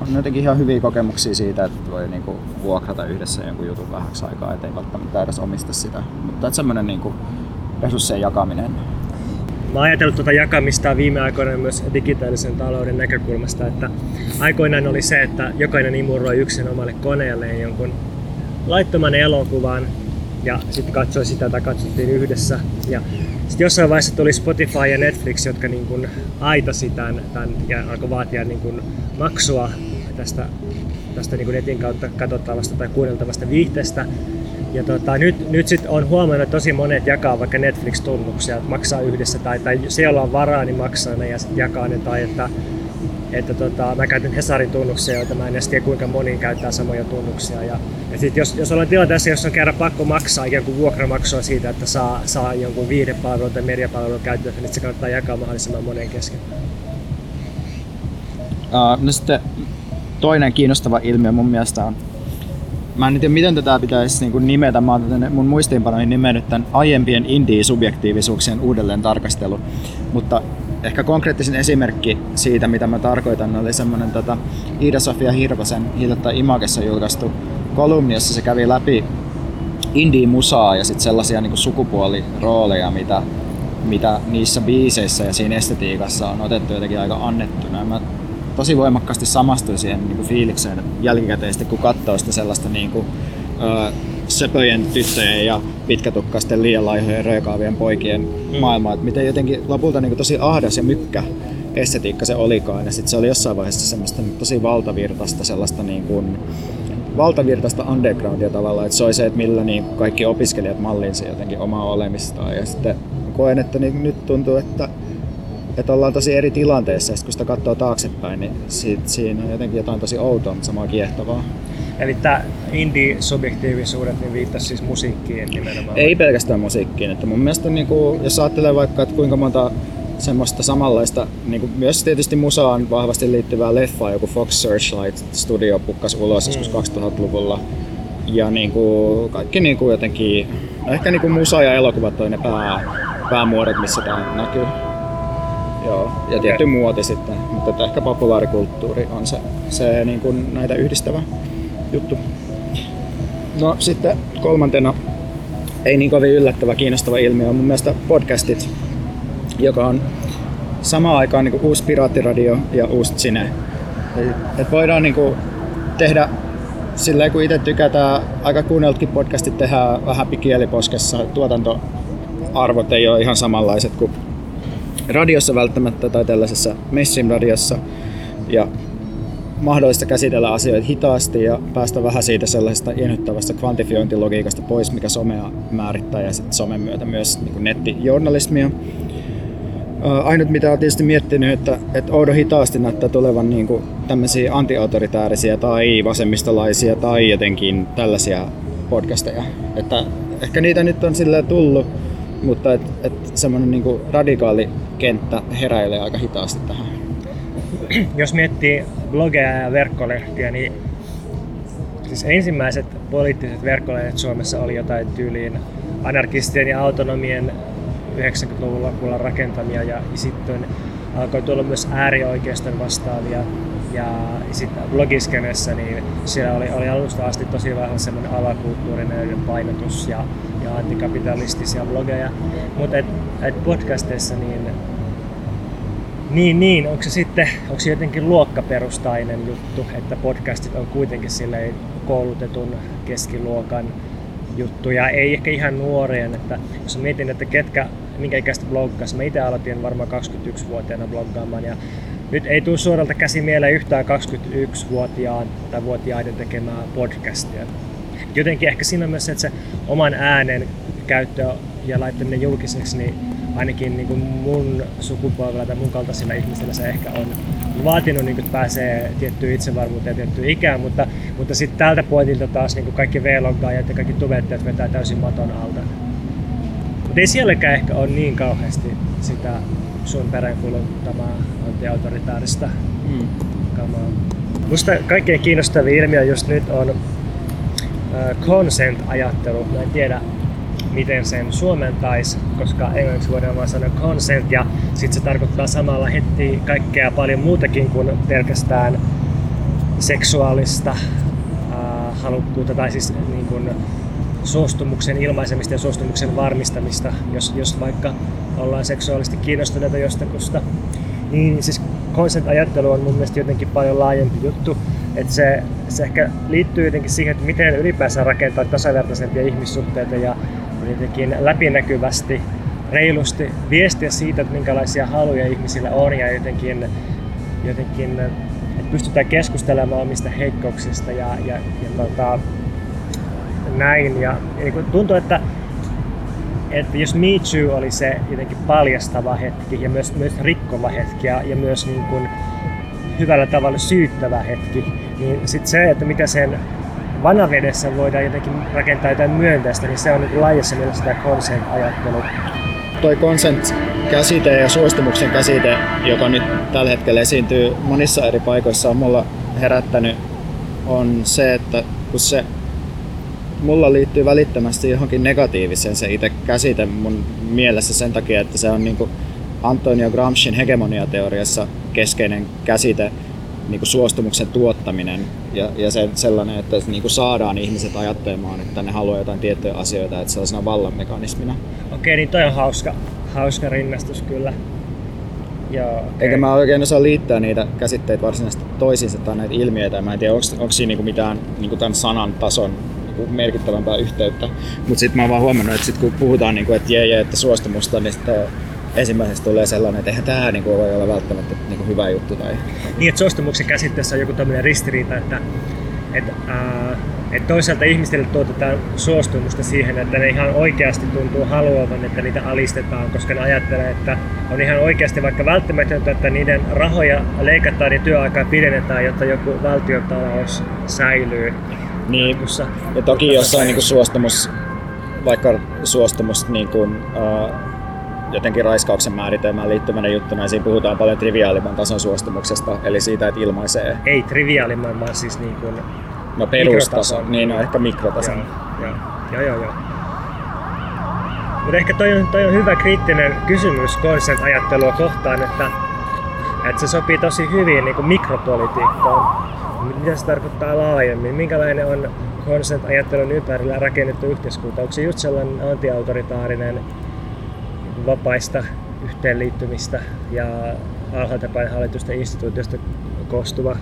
on jotenkin ihan hyviä kokemuksia siitä, että voi niin kuin, vuokrata yhdessä jonkun jutun vähäksi aikaa, ettei välttämättä edes omista sitä. Mutta semmoinen niin kuin, resurssien jakaminen Mä oon ajatellut tuota jakamista viime aikoina myös digitaalisen talouden näkökulmasta, että aikoinaan oli se, että jokainen imuroi yksin omalle koneelleen jonkun laittoman elokuvan ja sitten katsoi sitä tai katsottiin yhdessä. Ja sitten jossain vaiheessa tuli Spotify ja Netflix, jotka niin kuin aitasi tämän, tämän ja alkoi vaatia niin kuin maksua tästä, tästä niin kuin netin kautta katsottavasta tai kuunneltavasta viihteestä. Ja tota, nyt, nyt sit on huomannut, että tosi monet jakaa vaikka Netflix-tunnuksia, että maksaa yhdessä tai, tai se, jolla on varaa, niin maksaa ne ja sitten jakaa ne. Tai että, että tota, mä käytän Hesarin tunnuksia, joita mä en edes tiedä kuinka moni käyttää samoja tunnuksia. Ja, ja sit jos, jos ollaan tilanteessa, jossa on kerran pakko maksaa ikään kuin vuokramaksua siitä, että saa, saa jonkun viidepalvelun tai mediapalvelun käyttöön, niin se kannattaa jakaa mahdollisimman monen kesken. Uh, no sitten toinen kiinnostava ilmiö mun mielestä on mä en tiedä miten tätä pitäisi niin nimetä, mä oon mun muistiinpanoihin nimennyt tämän aiempien indie-subjektiivisuuksien uudelleen tarkastelu. Mutta ehkä konkreettisin esimerkki siitä, mitä mä tarkoitan, oli semmoinen tota, Iida-Sofia Hirvosen hiljattain Imagessa julkaistu kolumni, jossa se kävi läpi indie-musaa ja sitten sellaisia niin sukupuolirooleja, mitä, mitä niissä biiseissä ja siinä estetiikassa on otettu jotenkin aika annettuna. Mä tosi voimakkaasti samastuin siihen niin fiilikseen jälkikäteisesti, kun katsoo sitä sellaista niin kuin, söpöjen tyttöjen ja pitkätukkaisten liian laihojen röökaavien poikien mm. maailmaa. Että miten jotenkin lopulta niin tosi ahdas ja mykkä estetiikka se olikaan. Ja sitten se oli jossain vaiheessa semmoista tosi valtavirtaista sellaista niin kuin, valtavirtaista undergroundia tavallaan, että se oli se, että millä niin kaikki opiskelijat mallinsi jotenkin omaa olemistaan. Ja sitten koen, että niin nyt tuntuu, että että ollaan tosi eri tilanteessa, ja kun sitä katsoo taaksepäin, niin siitä, siinä on jotenkin jotain tosi outoa, mutta samaa kiehtovaa. Eli tämä indie-subjektiivisuudet niin viittasi siis musiikkiin nimenomaan? Ei pelkästään musiikkiin. Että mun mielestä niin kuin, jos ajattelee vaikka, että kuinka monta semmoista samanlaista, niin kuin myös tietysti musaan vahvasti liittyvää leffaa, joku Fox Searchlight Studio pukkas ulos mm. joskus 2000-luvulla. Ja niin kuin, kaikki niin kuin jotenkin, no ehkä niin kuin musa ja elokuvat on ne pää, päämuodot, missä tämä näkyy. Joo, ja tietty okay. muoti sitten, mutta että ehkä populaarikulttuuri on se, se niin kuin näitä yhdistävä juttu. No sitten kolmantena, ei niin kovin yllättävä, kiinnostava ilmiö on mun mielestä podcastit, joka on samaan aikaan niin kuin uusi piraattiradio ja uusi Cine. Et voidaan niin kuin tehdä silleen, kun itse tykätään, aika kuunneltkin podcastit tehdään vähän kieliposkessa, tuotantoarvot ei ole ihan samanlaiset kuin radiossa välttämättä tai tällaisessa mainstream-radiossa ja mahdollista käsitellä asioita hitaasti ja päästä vähän siitä sellaisesta inhottavasta kvantifiointilogiikasta pois, mikä somea määrittää ja sitten somen myötä myös niin nettijournalismia. Ainut mitä olen tietysti miettinyt, että, että oudo hitaasti näyttää tulevan niin kuin tämmöisiä antiautoritäärisiä tai vasemmistolaisia tai jotenkin tällaisia podcasteja. Että ehkä niitä nyt on silleen tullut, mutta et, et semmoinen niin radikaali kenttä heräilee aika hitaasti tähän. Jos miettii blogeja ja verkkolehtiä, niin siis ensimmäiset poliittiset verkkolehdet Suomessa oli jotain tyyliin anarkistien ja autonomien 90-luvun lopulla rakentamia ja sitten alkoi tulla myös äärioikeiston vastaavia ja sitten blogiskenessä, niin siellä oli, oli alusta asti tosi vähän semmoinen alakulttuurinen painotus ja, ja antikapitalistisia blogeja. Mutta et, et podcasteissa niin niin, niin. Onko se sitten onko se jotenkin luokkaperustainen juttu, että podcastit on kuitenkin silleen koulutetun keskiluokan juttuja, ei ehkä ihan nuorien, että jos mietin, että ketkä, minkä ikäistä bloggas, mä itse aloitin varmaan 21-vuotiaana bloggaamaan ja nyt ei tule suoralta käsi mieleen yhtään 21-vuotiaan tai vuotiaiden tekemää podcastia. Jotenkin ehkä siinä on myös se, että se oman äänen käyttö ja laittaminen julkiseksi, niin ainakin niin kuin mun sukupolvella tai mun kaltaisilla ihmisillä se ehkä on vaatinut, niin kuin, että pääsee tiettyyn itsevarmuuteen ja tiettyyn ikään, mutta, mutta sitten tältä pointilta taas niin kuin kaikki vloggaajat ja kaikki tubettajat vetää täysin maton alta. Mutta ei sielläkään ehkä ole niin kauheasti sitä sun peräänkuuluttamaa antiautoritaarista mm. kamaa. Musta kaikkein kiinnostavin ilmiö just nyt on uh, consent-ajattelu. Mä en tiedä, miten sen suomentaisi, koska englanniksi voidaan vaan sanoa consent ja sitten se tarkoittaa samalla heti kaikkea paljon muutakin kuin pelkästään seksuaalista uh, halukkuutta tai siis niin kuin, suostumuksen ilmaisemista ja suostumuksen varmistamista, jos, jos vaikka ollaan seksuaalisesti kiinnostuneita jostakusta. Niin siis consent-ajattelu on mun mielestä jotenkin paljon laajempi juttu. Että se, se ehkä liittyy jotenkin siihen, että miten ylipäänsä rakentaa tasavertaisempia ihmissuhteita ja jotenkin läpinäkyvästi, reilusti viestiä siitä, että minkälaisia haluja ihmisillä on ja jotenkin, jotenkin että pystytään keskustelemaan omista heikkouksista ja, ja, ja tota, näin. Ja, ja tuntuu, että, että jos Me Too oli se jotenkin paljastava hetki ja myös, myös rikkova hetki ja, ja myös niin kuin hyvällä tavalla syyttävä hetki, niin sitten se, että mitä sen vanavedessä voidaan jotenkin rakentaa jotain myönteistä, niin se on niin laajassa mielessä tämä consent-ajattelu. Toi consent-käsite ja suostumuksen käsite, joka nyt tällä hetkellä esiintyy monissa eri paikoissa, on mulla herättänyt, on se, että kun se mulla liittyy välittömästi johonkin negatiiviseen se itse käsite mun mielessä sen takia, että se on niin Antonio Gramsciin hegemoniateoriassa keskeinen käsite, niin kuin suostumuksen tuottaminen ja, ja se, sellainen, että niin kuin saadaan ihmiset ajattelemaan, että ne haluaa jotain tiettyjä asioita, että sellaisena vallanmekanismina. Okei, niin toi on hauska, hauska rinnastus kyllä. Joo, okay. Eikä mä oikein osaa liittää niitä käsitteitä varsinaisesti toisiinsa tai näitä ilmiöitä. Mä en tiedä, onko siinä niinku mitään niinku tämän sanan tason niinku merkittävämpää yhteyttä. Mutta sitten mä oon vaan huomannut, että sit kun puhutaan, niinku, että jee, jee, että suostumusta, niin sitten ensimmäisestä tulee sellainen, että eihän tämä niin voi olla välttämättä niin kuin hyvä juttu. Tai... Niin, että suostumuksen käsitteessä on joku tämmöinen ristiriita, että, että, ää, että toisaalta ihmisille tuotetaan suostumusta siihen, että ne ihan oikeasti tuntuu haluavan, että niitä alistetaan, koska ne ajattelee, että on ihan oikeasti vaikka välttämätöntä, että niiden rahoja leikataan ja työaikaa pidennetään, jotta joku valtiontalous säilyy. Niin, ja toki jossain niin kuin suostumus, vaikka suostumus niin kuin, uh, jotenkin raiskauksen määritelmään liittyvänä juttuna, siinä puhutaan paljon triviaalimman tason suostumuksesta, eli siitä, että ilmaisee... Ei triviaalimman, vaan siis niin kuin No perustaso, niin no ehkä mikrotason. Joo, joo, joo. joo. Mutta ehkä toi on, toi on hyvä kriittinen kysymys consent-ajattelua kohtaan, että, että se sopii tosi hyvin niin kuin mikropolitiikkaan. Mitä se tarkoittaa laajemmin? Minkälainen on consent-ajattelun ympärillä rakennettu yhteiskunta? Onko se just sellainen antiautoritaarinen vapaista yhteenliittymistä ja alhaalta päin hallitusten instituutiosta koostuva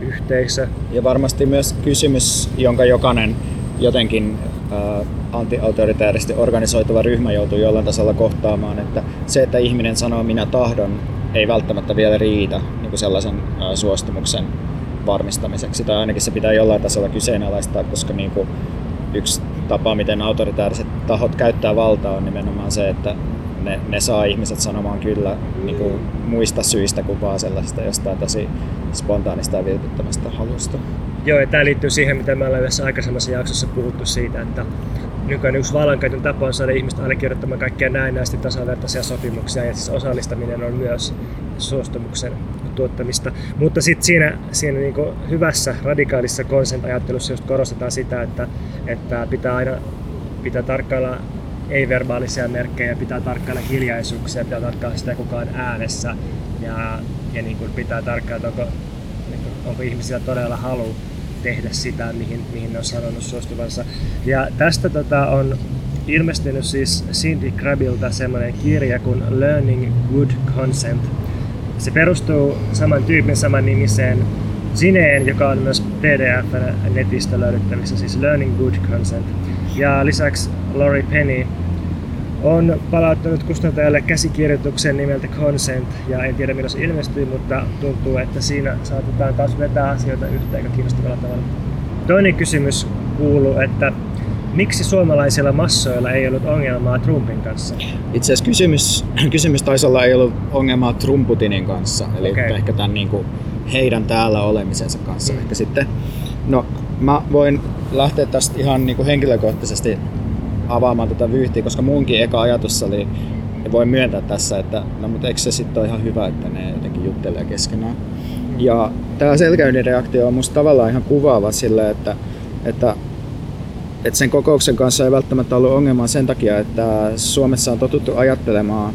yhteisö. Ja varmasti myös kysymys, jonka jokainen jotenkin äh, anti-autoritaarisesti organisoituva ryhmä joutuu jollain tasolla kohtaamaan, että se, että ihminen sanoo minä tahdon, ei välttämättä vielä riitä niin kuin sellaisen äh, suostumuksen varmistamiseksi, tai ainakin se pitää jollain tasolla kyseenalaistaa, koska niin kuin yksi tapa, miten autoritaariset tahot käyttää valtaa, on nimenomaan se, että ne, ne saa ihmiset sanomaan kyllä niin kuin muista syistä kuin vaan sellaista jostain tosi spontaanista ja vilpittömästä halusta. Joo, ja tämä liittyy siihen, mitä me ollaan yhdessä aikaisemmassa jaksossa puhuttu siitä, että nykyään yksi vallankäytön tapa on saada ihmistä allekirjoittamaan kaikkia näennäisesti tasavertaisia sopimuksia, ja siis osallistaminen on myös suostumuksen tuottamista. Mutta sitten siinä, siinä niin hyvässä radikaalissa consent-ajattelussa just korostetaan sitä, että, että pitää aina pitää tarkkailla ei-verbaalisia merkkejä, pitää tarkkailla hiljaisuuksia, pitää tarkkailla sitä kukaan äänessä ja, ja niin kuin pitää tarkkailla, onko, niin kuin, onko ihmisillä todella halu tehdä sitä, mihin, mihin ne on sanonut suostuvansa. Ja tästä tota, on ilmestynyt siis Cindy Crabilta semmoinen kirja kuin Learning Good Consent. Se perustuu saman tyypin, saman nimiseen Zineen, joka on myös PDF netistä löydettävissä, siis Learning Good Consent. Ja lisäksi Lori Penny on palauttanut kustantajalle käsikirjoituksen nimeltä Consent, ja en tiedä milloin se ilmestyy, mutta tuntuu, että siinä saatetaan taas vetää asioita yhteen aika kiinnostavalla tavalla. Toinen kysymys kuuluu, että miksi suomalaisilla massoilla ei ollut ongelmaa Trumpin kanssa? Itse asiassa kysymys, kysymys taisi olla ei ollut ongelmaa Trumputinin kanssa, eli okay. ehkä tämän niin kuin heidän täällä olemisensa kanssa. Mm. Ehkä sitten, no mä voin lähteä tästä ihan niin kuin henkilökohtaisesti avaamaan tätä vyyhtiä, koska munkin eka ajatus oli, ja voin myöntää tässä, että no mutta eikö se sitten ole ihan hyvä, että ne jotenkin juttelee keskenään. Ja tämä selkäydin reaktio on musta tavallaan ihan kuvaava sille, että, että, että sen kokouksen kanssa ei välttämättä ollut ongelmaa sen takia, että Suomessa on totuttu ajattelemaan,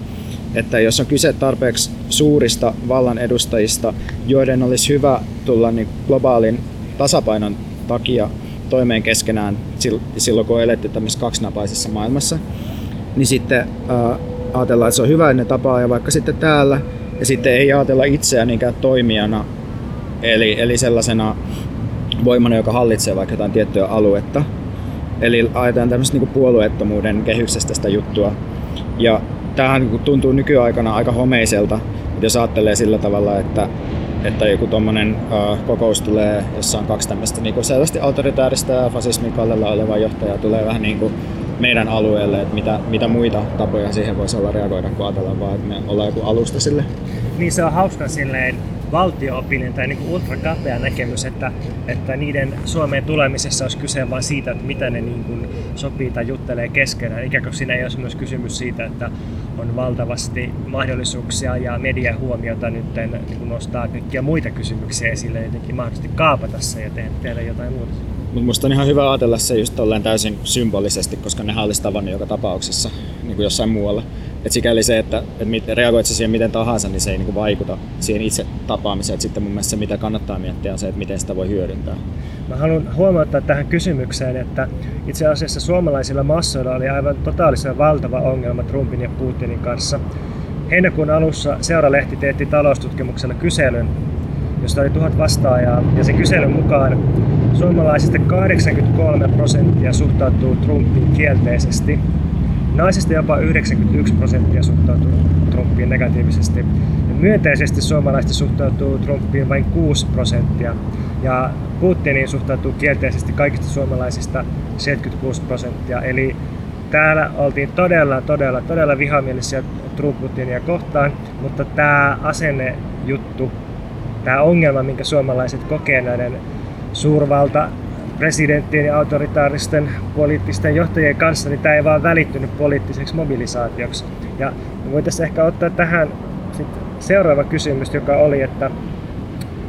että jos on kyse tarpeeksi suurista vallan edustajista, joiden olisi hyvä tulla niin globaalin tasapainon takia toimeen keskenään silloin, kun eletty tämmöisessä kaksinapaisessa maailmassa, niin sitten äh, ajatellaan, että se on hyvä, että ne tapaa ja vaikka sitten täällä, ja sitten ei ajatella itseään niinkään toimijana, eli, eli sellaisena voimana, joka hallitsee vaikka jotain tiettyä aluetta. Eli ajatellaan tämmöistä niin puolueettomuuden kehyksestä sitä juttua. Ja tämähän niinku tuntuu nykyaikana aika homeiselta, jos ajattelee sillä tavalla, että, että joku tuommoinen uh, kokous tulee, jossa on kaksi tämmöistä niin selvästi autoritääristä ja fasismin kallella olevaa johtajaa, tulee vähän niin kuin meidän alueelle, että mitä, mitä muita tapoja siihen voisi olla reagoida, kun ajatellaan vaan, että me ollaan joku alusta sille. Niin se on hauska silleen valtioopillinen tai niin ultrakapea näkemys, että, että niiden Suomeen tulemisessa olisi kyse vain siitä, että mitä ne niin kuin sopii tai juttelee keskenään. Ikään kuin siinä ei olisi myös kysymys siitä, että on valtavasti mahdollisuuksia ja median huomiota nyt niin kuin nostaa kaikkia muita kysymyksiä esille jotenkin mahdollisesti kaapata se ja tehdä, tehdä jotain muuta. Mutta musta on ihan hyvä ajatella se just täysin symbolisesti, koska ne olisi tavannut joka tapauksessa niin kuin jossain muualla. Et sikäli se, että, että reagoit siihen miten tahansa, niin se ei niin vaikuta siihen itse tapaamiseen. Et sitten mun mielestä se, mitä kannattaa miettiä, on se, että miten sitä voi hyödyntää. Mä haluan huomauttaa tähän kysymykseen, että itse asiassa suomalaisilla massoilla oli aivan totaalisen valtava ongelma Trumpin ja Putinin kanssa. Heinäkuun alussa Seuralehti teetti taloustutkimuksella kyselyn, josta oli tuhat vastaajaa, ja sen kyselyn mukaan suomalaisista 83 prosenttia suhtautuu Trumpiin kielteisesti – Naisista jopa 91 prosenttia suhtautuu Trumpiin negatiivisesti. Ja myönteisesti suomalaista suhtautuu Trumpiin vain 6 prosenttia. Ja Putiniin suhtautuu kielteisesti kaikista suomalaisista 76 prosenttia. Eli täällä oltiin todella, todella, todella vihamielisiä Trump Putinia kohtaan, mutta tämä asennejuttu, tämä ongelma, minkä suomalaiset kokee näiden suurvalta presidenttien ja autoritaaristen poliittisten johtajien kanssa, niin tämä ei vaan välittynyt poliittiseksi mobilisaatioksi. Ja voitaisiin ehkä ottaa tähän sit seuraava kysymys, joka oli, että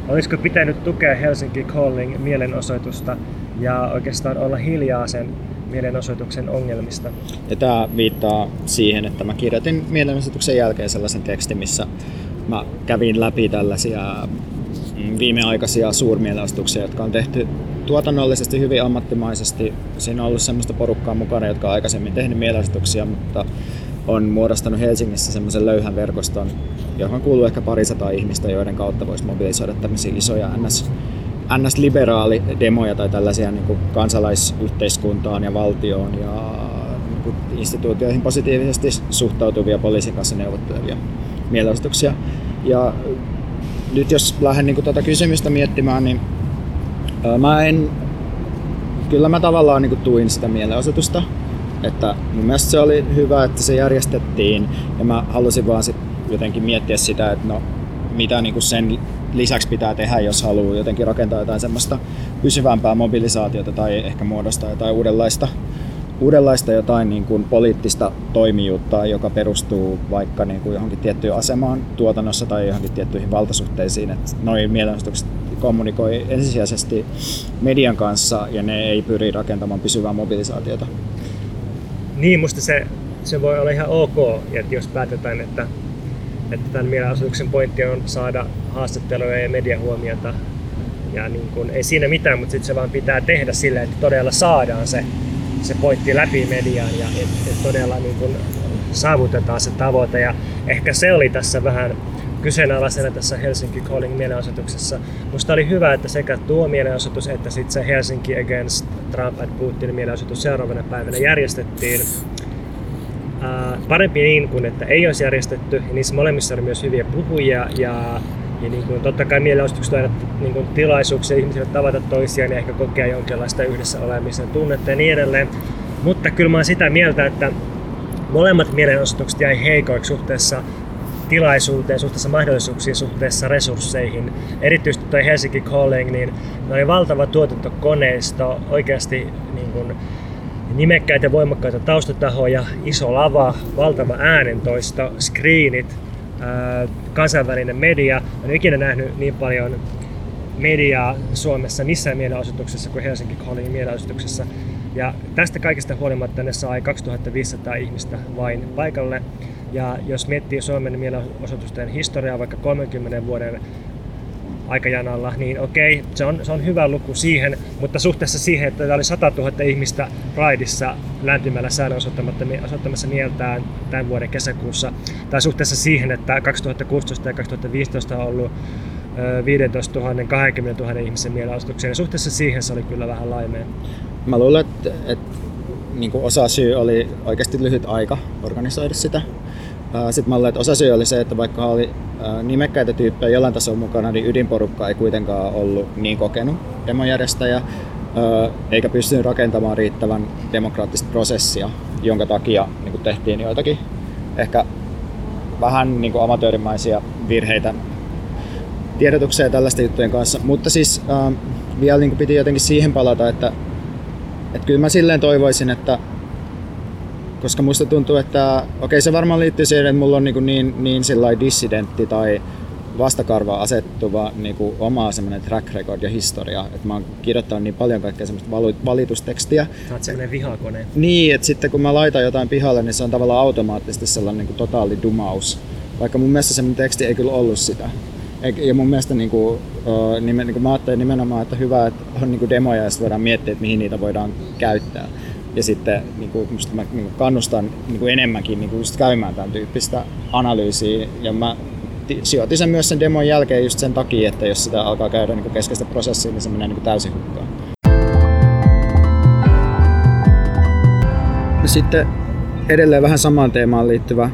olisiko pitänyt tukea Helsinki Calling mielenosoitusta ja oikeastaan olla hiljaa sen mielenosoituksen ongelmista. Ja tämä viittaa siihen, että mä kirjoitin mielenosoituksen jälkeen sellaisen tekstin, missä mä kävin läpi tällaisia mm, viimeaikaisia suurmielenosoituksia, jotka on tehty tuotannollisesti hyvin ammattimaisesti. Siinä on ollut sellaista porukkaa mukana, jotka on aikaisemmin tehnyt mielenosoituksia, mutta on muodostanut Helsingissä semmoisen löyhän verkoston, johon kuuluu ehkä parisataa ihmistä, joiden kautta voisi mobilisoida tämmöisiä isoja NS, NS-liberaali-demoja tai tällaisia niin kuin kansalaisyhteiskuntaan ja valtioon ja niin kuin instituutioihin positiivisesti suhtautuvia poliisin kanssa neuvottelevia mielenosoituksia. Ja nyt jos lähden niin kuin tuota kysymystä miettimään, niin Mä en, kyllä mä tavallaan niin tuin sitä mielenosoitusta, että mun mielestä se oli hyvä, että se järjestettiin ja mä halusin vaan sit jotenkin miettiä sitä, että no mitä niin sen lisäksi pitää tehdä, jos haluaa jotenkin rakentaa jotain semmoista pysyvämpää mobilisaatiota tai ehkä muodostaa jotain uudenlaista, uudenlaista jotain niin kuin poliittista toimijuutta, joka perustuu vaikka niin kuin johonkin tiettyyn asemaan tuotannossa tai johonkin tiettyihin valtasuhteisiin. Että noin mielenosoitukset kommunikoi ensisijaisesti median kanssa ja ne ei pyri rakentamaan pysyvää mobilisaatiota. Niin, musta se, se voi olla ihan ok, että jos päätetään, että, että tämän mielenosoituksen pointti on saada haastatteluja ja mediahuomiota, ja niin kun, ei siinä mitään, mutta sitten se vaan pitää tehdä sillä, että todella saadaan se, se pointti läpi mediaan ja että et todella niin kun saavutetaan se tavoite. Ja ehkä se oli tässä vähän kyseenalaisena tässä Helsinki Calling mielenosoituksessa. Musta oli hyvä, että sekä tuo mielenosoitus että sitten se Helsinki Against Trump and Putin mielenosoitus seuraavana päivänä järjestettiin. Ää, parempi niin kuin, että ei olisi järjestetty. Ja niissä molemmissa oli myös hyviä puhujia ja ja niin kuin, totta kai mielenosoitukset on aina niin kuin, tilaisuuksia ihmisille tavata toisiaan ja ehkä kokea jonkinlaista yhdessä olemisen tunnetta ja niin edelleen. Mutta kyllä mä oon sitä mieltä, että molemmat mielenosoitukset jäi heikoiksi suhteessa tilaisuuteen, suhteessa mahdollisuuksiin, suhteessa resursseihin. Erityisesti tuo Helsinki Calling, niin oli valtava tuotantokoneisto, oikeasti niin kuin, nimekkäitä voimakkaita taustatahoja, iso lava, valtava äänentoisto, screenit, kansainvälinen media. En ikinä nähnyt niin paljon mediaa Suomessa missään mielenosoituksessa kuin Helsinki Hallin mielenosoituksessa. Ja tästä kaikesta huolimatta ne sai 2500 ihmistä vain paikalle. Ja jos miettii Suomen mielenosoitusten historiaa vaikka 30 vuoden aikajanalla, niin okei, se on, se on hyvä luku siihen, mutta suhteessa siihen, että tämä oli 100 000 ihmistä Raidissa lämpimällä säännön osoittamassa mieltään tämän vuoden kesäkuussa, tai suhteessa siihen, että 2016 ja 2015 on ollut 15 000, 20 000 ihmisen mielenosoituksia, niin suhteessa siihen se oli kyllä vähän laimeen. Mä luulen, että, että niin osa syy oli oikeasti lyhyt aika organisoida sitä. Sitten mä luulen, että osa syy oli se, että vaikka oli nimekkäitä tyyppejä jollain tasolla mukana, niin ydinporukka ei kuitenkaan ollut niin kokenut demojärjestäjä, eikä pystynyt rakentamaan riittävän demokraattista prosessia, jonka takia niin tehtiin joitakin ehkä vähän niin kuin amatöörimaisia virheitä tiedotuksia ja tällaisten juttujen kanssa. Mutta siis äh, vielä niin piti jotenkin siihen palata, että, että kyllä mä silleen toivoisin, että koska musta tuntuu, että okei okay, se varmaan liittyy siihen, että mulla on niin, niin, niin dissidentti tai vastakarva asettuva niin kuin oma semmoinen track record ja historia, että mä oon kirjoittanut niin paljon kaikkea semmoista valitustekstiä. Sä oot semmoinen vihakone. Niin, että sitten kun mä laitan jotain pihalle, niin se on tavallaan automaattisesti sellainen niin kuin totaali dumaus. Vaikka mun mielestä semmoinen teksti ei kyllä ollut sitä. Ja mun mielestä niin kuin, niin kuin mä ajattelin nimenomaan, että hyvä, että on niin kuin demoja ja voidaan miettiä, että mihin niitä voidaan käyttää. Ja sitten niin kuin, mä niin kuin kannustan niin kuin enemmänkin niin kuin just käymään tämän tyyppistä analyysiä. Ja mä sijoitin sen myös sen demon jälkeen just sen takia, että jos sitä alkaa käydä niin keskeistä prosessia, niin se menee niin kuin täysin hukkaan. Sitten edelleen vähän samaan teemaan liittyvä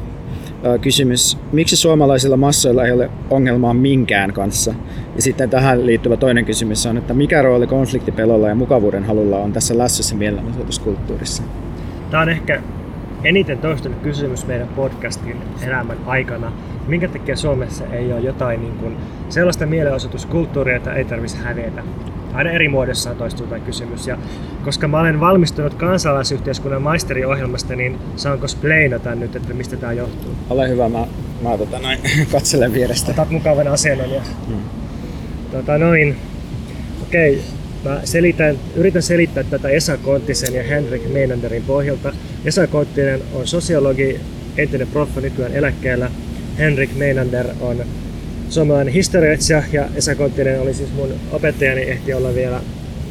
kysymys, miksi suomalaisilla massoilla ei ole ongelmaa minkään kanssa? Ja sitten tähän liittyvä toinen kysymys on, että mikä rooli konfliktipelolla ja mukavuuden halulla on tässä lässössä mielenosoituskulttuurissa? Tämä on ehkä eniten toistunut kysymys meidän podcastin elämän aikana. Minkä takia Suomessa ei ole jotain niin kuin sellaista mielenosoituskulttuuria, jota ei tarvitsisi hävetä? Aina eri muodossa toistuu tämä kysymys. Ja koska mä olen valmistunut kansalaisyhteiskunnan maisteriohjelmasta, niin saanko splainata nyt, että mistä tämä johtuu? Ole hyvä, mä, mä tota noin, katselen vierestä. Otat mukavan asennon ja... Hmm. Tota noin. Okei, mä selitän, yritän selittää tätä Esa Konttisen ja Henrik Meinanderin pohjalta. Esa Konttinen on sosiologi, entinen proffa nykyään eläkkeellä. Henrik Meinander on suomalainen historioitsija ja Esa Konttinen oli siis mun opettajani, ehti olla vielä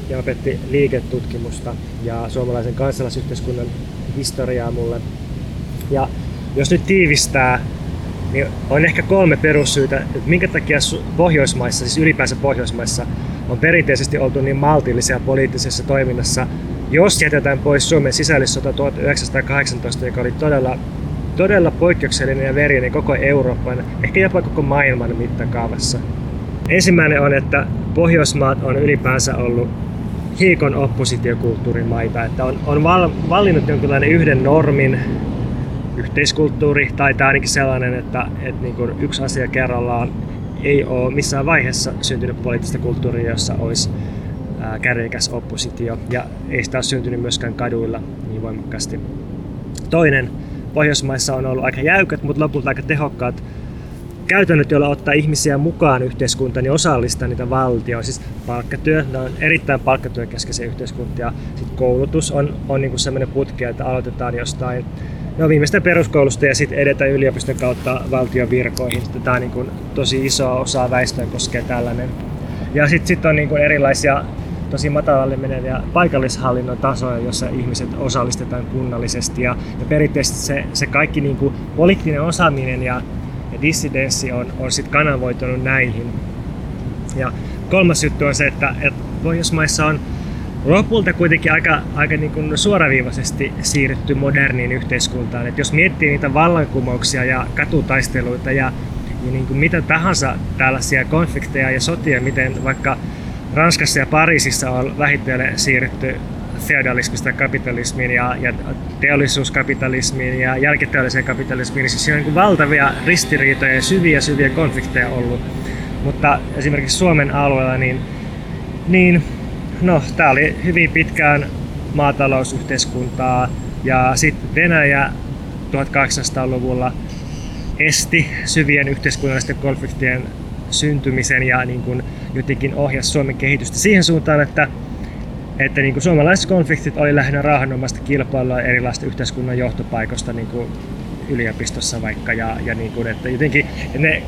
ja opetti liiketutkimusta ja suomalaisen kansalaisyhteiskunnan historiaa mulle. Ja jos nyt tiivistää, niin on ehkä kolme perussyytä, että minkä takia Pohjoismaissa, siis ylipäänsä Pohjoismaissa, on perinteisesti oltu niin maltillisia poliittisessa toiminnassa, jos jätetään pois Suomen sisällissota 1918, joka oli todella todella poikkeuksellinen ja verinen koko Euroopan, ehkä jopa koko maailman mittakaavassa. Ensimmäinen on, että Pohjoismaat on ylipäänsä ollut hiikon oppositiokulttuurin maita, että on, on val, valinnut jonkinlainen yhden normin yhteiskulttuuri, tai tämä ainakin sellainen, että, että niin kuin yksi asia kerrallaan ei ole missään vaiheessa syntynyt poliittista kulttuuria, jossa olisi kärjekäs oppositio, ja ei sitä ole syntynyt myöskään kaduilla niin voimakkaasti. Toinen Pohjoismaissa on ollut aika jäykät, mutta lopulta aika tehokkaat käytännöt, joilla ottaa ihmisiä mukaan yhteiskuntaan ja osallistaa niitä valtioon. Siis palkkatyö, ne on erittäin palkkatyökeskeisiä yhteiskuntia. Sitten koulutus on, on niin sellainen putki, että aloitetaan jostain no viimeistä peruskoulusta ja sitten edetään yliopiston kautta valtion virkoihin. Tämä on niin kuin tosi iso osa väestöä koskee tällainen. Ja sitten sit on niin kuin erilaisia tosi matalalle meneviä paikallishallinnon tasoja, jossa ihmiset osallistetaan kunnallisesti. Ja, ja perinteisesti se, se kaikki niin kuin poliittinen osaaminen ja, ja dissidenssi on, on sit kanavoitunut näihin. Ja kolmas juttu on se, että, että Pohjoismaissa on lopulta kuitenkin aika, aika niin kuin suoraviivaisesti siirrytty moderniin yhteiskuntaan. Et jos miettii niitä vallankumouksia ja katutaisteluita ja, ja niin kuin mitä tahansa tällaisia konflikteja ja sotia, miten vaikka Ranskassa ja Pariisissa on vähitellen siirrytty feodalismista kapitalismiin ja, ja teollisuuskapitalismiin ja jälkiteolliseen kapitalismiin, siis siinä on niin valtavia ristiriitoja ja syviä syviä konflikteja ollut. Mutta esimerkiksi Suomen alueella, niin, niin no, tämä oli hyvin pitkään maatalousyhteiskuntaa ja sitten Venäjä 1800-luvulla esti syvien yhteiskunnallisten konfliktien syntymisen ja niin kuin jotenkin ohjasi Suomen kehitystä siihen suuntaan, että, että niin kuin suomalaiset konfliktit oli lähinnä rauhanomaista kilpailua erilaista yhteiskunnan johtopaikoista niin kuin yliopistossa vaikka ja, ja niin kuin, että jotenkin ne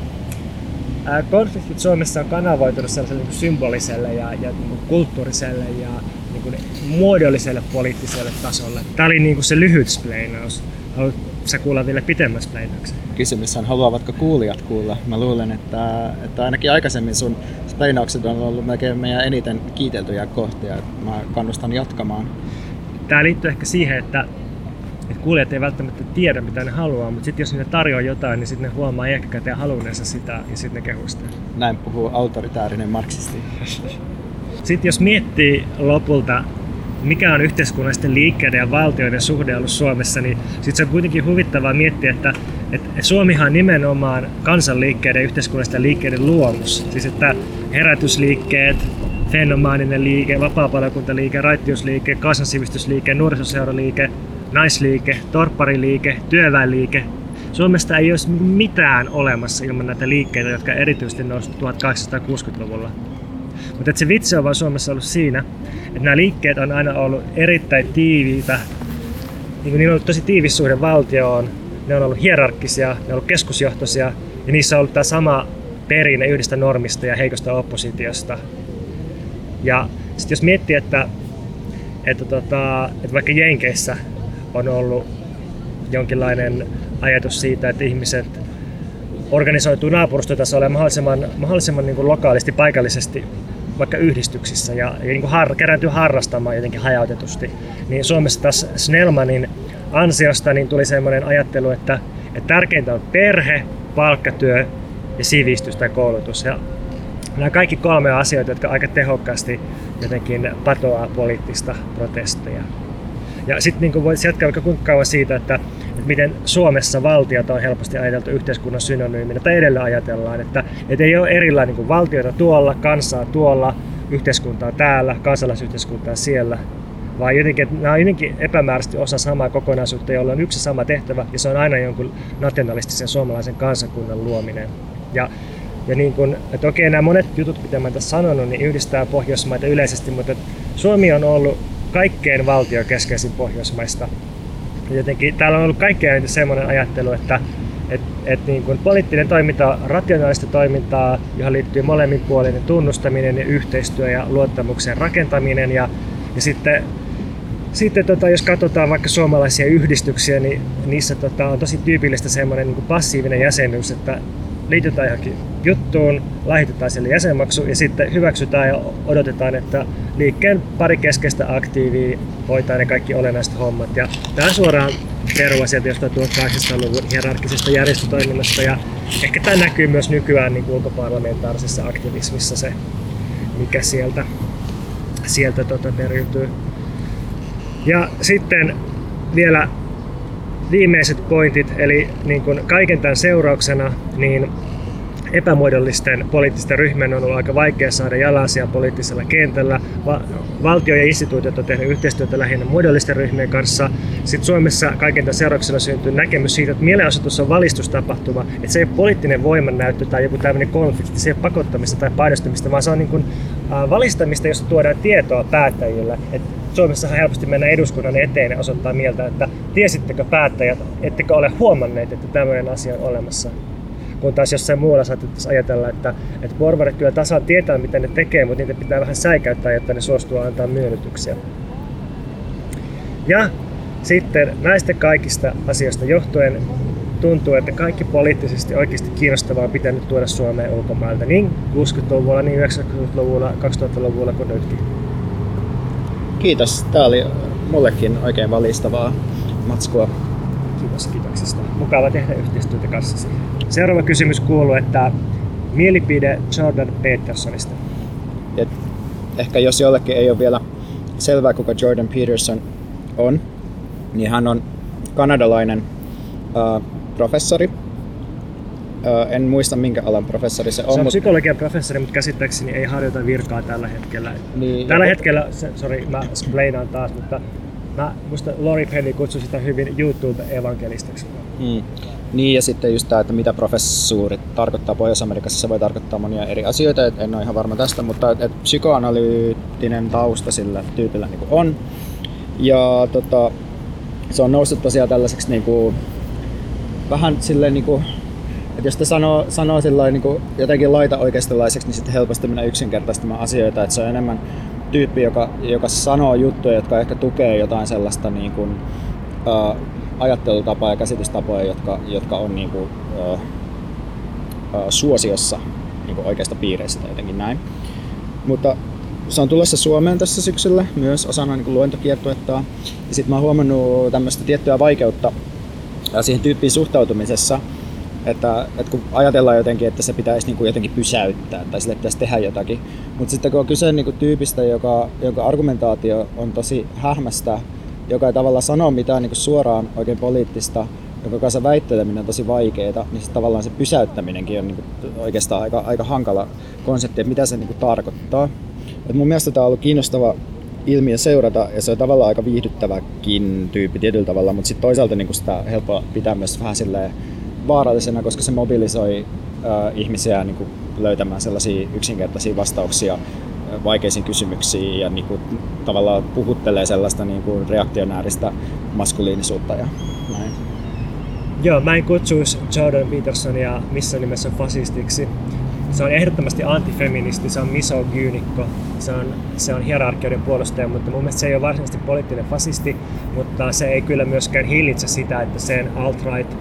ää, konfliktit Suomessa on kanavoitunut sellaiselle niin symboliselle ja, ja niin kuin kulttuuriselle ja niin kuin muodolliselle poliittiselle tasolle. Tämä oli niin kuin se lyhyt splainaus. Haluatko sä kuulla vielä pitemmässä splainauksen? Kysymyshän, haluavatko kuulijat kuulla? Mä luulen, että, että ainakin aikaisemmin sun splainaukset on ollut melkein meidän eniten kiiteltyjä kohtia. Mä kannustan jatkamaan. Tämä liittyy ehkä siihen, että että kuulijat ei välttämättä tiedä, mitä ne haluaa, mutta sitten jos ne tarjoaa jotain, niin sitten ne huomaa jälkikäteen halunneensa sitä ja sitten ne kehuu sitä. Näin puhuu autoritäärinen marksisti. Sitten jos miettii lopulta, mikä on yhteiskunnallisten liikkeiden ja valtioiden suhde ollut Suomessa, niin sitten se on kuitenkin huvittavaa miettiä, että, että Suomihan on nimenomaan kansanliikkeiden ja yhteiskunnallisten liikkeiden luomus. Siis että herätysliikkeet, fenomaaninen liike, vapaa raittiusliike, kansansivistysliike, nuorisoseuraliike, naisliike, torppariliike, työväenliike. Suomesta ei olisi mitään olemassa ilman näitä liikkeitä, jotka erityisesti nousi 1860-luvulla. Mutta se vitsi on vaan Suomessa ollut siinä, että nämä liikkeet on aina ollut erittäin tiiviitä, niin niillä on ollut tosi tiivis suhde valtioon, ne on ollut hierarkkisia, ne on ollut keskusjohtoisia ja niissä on ollut tämä sama perinne yhdestä normista ja heikosta oppositiosta. Ja sitten jos miettii, että, että, tota, että vaikka Jenkeissä on ollut jonkinlainen ajatus siitä, että ihmiset organisoituu naapurustotasolla ja mahdollisimman, mahdollisimman niin kuin lokaalisti, paikallisesti vaikka yhdistyksissä ja, ja niin har, kerääntyy harrastamaan jotenkin hajautetusti. Niin Suomessa tässä Snellmanin ansiosta niin tuli sellainen ajattelu, että, että tärkeintä on perhe, palkkatyö ja sivistys tai koulutus. Ja nämä kaikki kolme asioita, jotka aika tehokkaasti jotenkin patoaa poliittista protestia. Ja sitten niin voisi jatkaa vaikka kuinka kauan siitä, että, että miten Suomessa valtiota on helposti ajateltu yhteiskunnan synonyyminä, tai edelleen ajatellaan, että, että ei ole erilainen niin valtiota tuolla, kansaa tuolla, yhteiskuntaa täällä, kansalaisyhteiskuntaa siellä, vaan jotenkin, että nämä on jotenkin epämääräisesti osa samaa kokonaisuutta, jolla on yksi sama tehtävä, ja se on aina jonkun nationalistisen suomalaisen kansakunnan luominen. Ja, ja niin kuin, että okei, nämä monet jutut, mitä mä tässä sanonut, niin yhdistää Pohjoismaita yleisesti, mutta Suomi on ollut kaikkein valtiokeskeisin Pohjoismaista. Jotenkin täällä on ollut kaikkein eniten semmoinen ajattelu, että et, et niin kuin poliittinen toiminta on rationaalista toimintaa, johon liittyy molemminpuolinen tunnustaminen ja yhteistyö ja luottamuksen rakentaminen. Ja, ja sitten, sitten tota, jos katsotaan vaikka suomalaisia yhdistyksiä, niin niissä tota, on tosi tyypillistä semmoinen niin passiivinen jäsenyys, että liitytään johonkin juttuun, lahjoitetaan sille jäsenmaksu ja sitten hyväksytään ja odotetaan, että liikkeen pari keskeistä aktiivia hoitaa ne kaikki olennaiset hommat. Ja tämä on suoraan perua sieltä jostain 1800-luvun hierarkisesta järjestötoiminnasta ja ehkä tämä näkyy myös nykyään niin ulkoparlamentaarisessa aktivismissa se, mikä sieltä, sieltä tota periytyy. Ja sitten vielä viimeiset pointit, eli niin kuin kaiken tämän seurauksena, niin epämuodollisten poliittisten ryhmien on ollut aika vaikea saada jalansia poliittisella kentällä. Va- valtio ja instituutiot on tehnyt yhteistyötä lähinnä muodollisten ryhmien kanssa. Sitten Suomessa kaiken tämän seurauksena syntyy näkemys siitä, että mielenosoitus on valistustapahtuma, että se ei ole poliittinen voimannäyttö tai joku tämmöinen konflikti, se ei ole pakottamista tai painostamista, vaan se on niin kuin, valistamista, josta tuodaan tietoa päättäjille. Et Suomessahan helposti mennä eduskunnan eteen ja osoittaa mieltä, että tiesittekö päättäjät, ettekö ole huomanneet, että tämmöinen asia on olemassa kun taas jossain muualla saatettaisiin ajatella, että, että porvarit kyllä tasan tietää, mitä ne tekee, mutta niitä pitää vähän säikäyttää, jotta ne suostuu antaa myönnytyksiä. Ja sitten näistä kaikista asioista johtuen tuntuu, että kaikki poliittisesti oikeasti kiinnostavaa on pitänyt tuoda Suomeen ulkomailta niin 60-luvulla, niin 90-luvulla, 2000-luvulla kuin nytkin. Kiitos. Tämä oli mullekin oikein valistavaa matskua. Kiitos kiitoksista. Mukava tehdä yhteistyötä kanssasi. Seuraava kysymys kuuluu, että mielipide Jordan Petersonista. Et ehkä jos jollekin ei ole vielä selvää, kuka Jordan Peterson on, niin hän on kanadalainen uh, professori, Ö, en muista minkä alan professori se on. Se on mut- psykologian professori, mutta käsittääkseni ei harjoita virkaa tällä hetkellä. Niin, Tällä ja- hetkellä, se, sorry, mä splainaan taas, mutta mä, musta Lori Penny kutsui sitä hyvin YouTube-evankelistiksi. Mm. Niin ja sitten just tämä, että mitä professuurit tarkoittaa Pohjois-Amerikassa, se voi tarkoittaa monia eri asioita, et en ole ihan varma tästä, mutta et, et psykoanalyyttinen tausta sillä tyypillä niin on. Ja tota, se on noussut tosiaan tällaiseksi niin kuin, vähän silleen niin kuin, että jos te sanoo, sanoo sillain, niin kuin, jotenkin laita oikeistolaiseksi, niin sitten helposti menee yksinkertaistamaan asioita, että se on enemmän tyyppi, joka, joka sanoo juttuja, jotka ehkä tukee jotain sellaista niin kuin, ää, ajattelutapaa ja käsitystapoja, jotka, jotka on niin kuin, ää, ää, suosiossa niin kuin oikeasta piireissä tai jotenkin näin. Mutta se on tulossa Suomeen tässä syksyllä myös osana niin luentokiertuetta. Ja sitten mä oon huomannut tämmöistä tiettyä vaikeutta siihen tyyppiin suhtautumisessa, että, että kun ajatellaan jotenkin, että se pitäisi niin kuin jotenkin pysäyttää tai sille pitäisi tehdä jotakin, mutta sitten kun on kyse niin kuin tyypistä, joka, jonka argumentaatio on tosi hähmästä, joka ei tavallaan sano mitään niin kuin suoraan oikein poliittista, jonka kanssa väitteleminen on tosi vaikeaa, niin tavallaan se pysäyttäminenkin on niin kuin oikeastaan aika, aika hankala konsepti, että mitä se niin kuin tarkoittaa. Et mun mielestä tämä on ollut kiinnostava ilmiö seurata ja se on tavallaan aika viihdyttäväkin tyyppi tietyllä tavalla, mutta sitten toisaalta niin sitä helppo pitää myös vähän silleen vaarallisena, koska se mobilisoi äh, ihmisiä niin kuin löytämään sellaisia yksinkertaisia vastauksia äh, vaikeisiin kysymyksiin ja niin kuin, tavallaan puhuttelee sellaista niin kuin reaktionääristä maskuliinisuutta ja näin. Joo, mä en kutsuisi Jordan Petersonia missään nimessä fasistiksi. Se on ehdottomasti antifeministi, se on misogyynikko, se on, se on hierarkioiden puolustaja, mutta mun mielestä se ei ole varsinaisesti poliittinen fasisti, mutta se ei kyllä myöskään hillitse sitä, että sen alt-right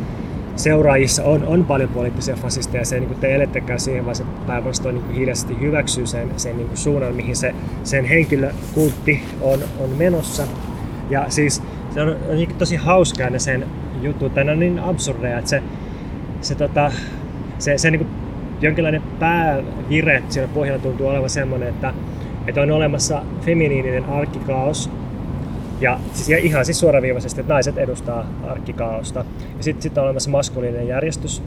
seuraajissa on, on paljon poliittisia fasisteja. Se ei niin tee elettekään siihen, vaan se päinvastoin niin hiljaisesti hyväksyy sen, sen niin suunnan, mihin se, sen henkilökultti on, on menossa. Ja siis se on, on niin tosi hauskaa ne sen juttu, tai on niin absurdeja, että se, se, tota, se, se niin jonkinlainen päävire siinä pohjalla tuntuu olevan semmoinen, että, että on olemassa feminiininen arkkikaos, ja siis ihan siis suoraviivaisesti, että naiset edustaa arkkikaaosta. Ja sitten sit on olemassa maskuliininen järjestys.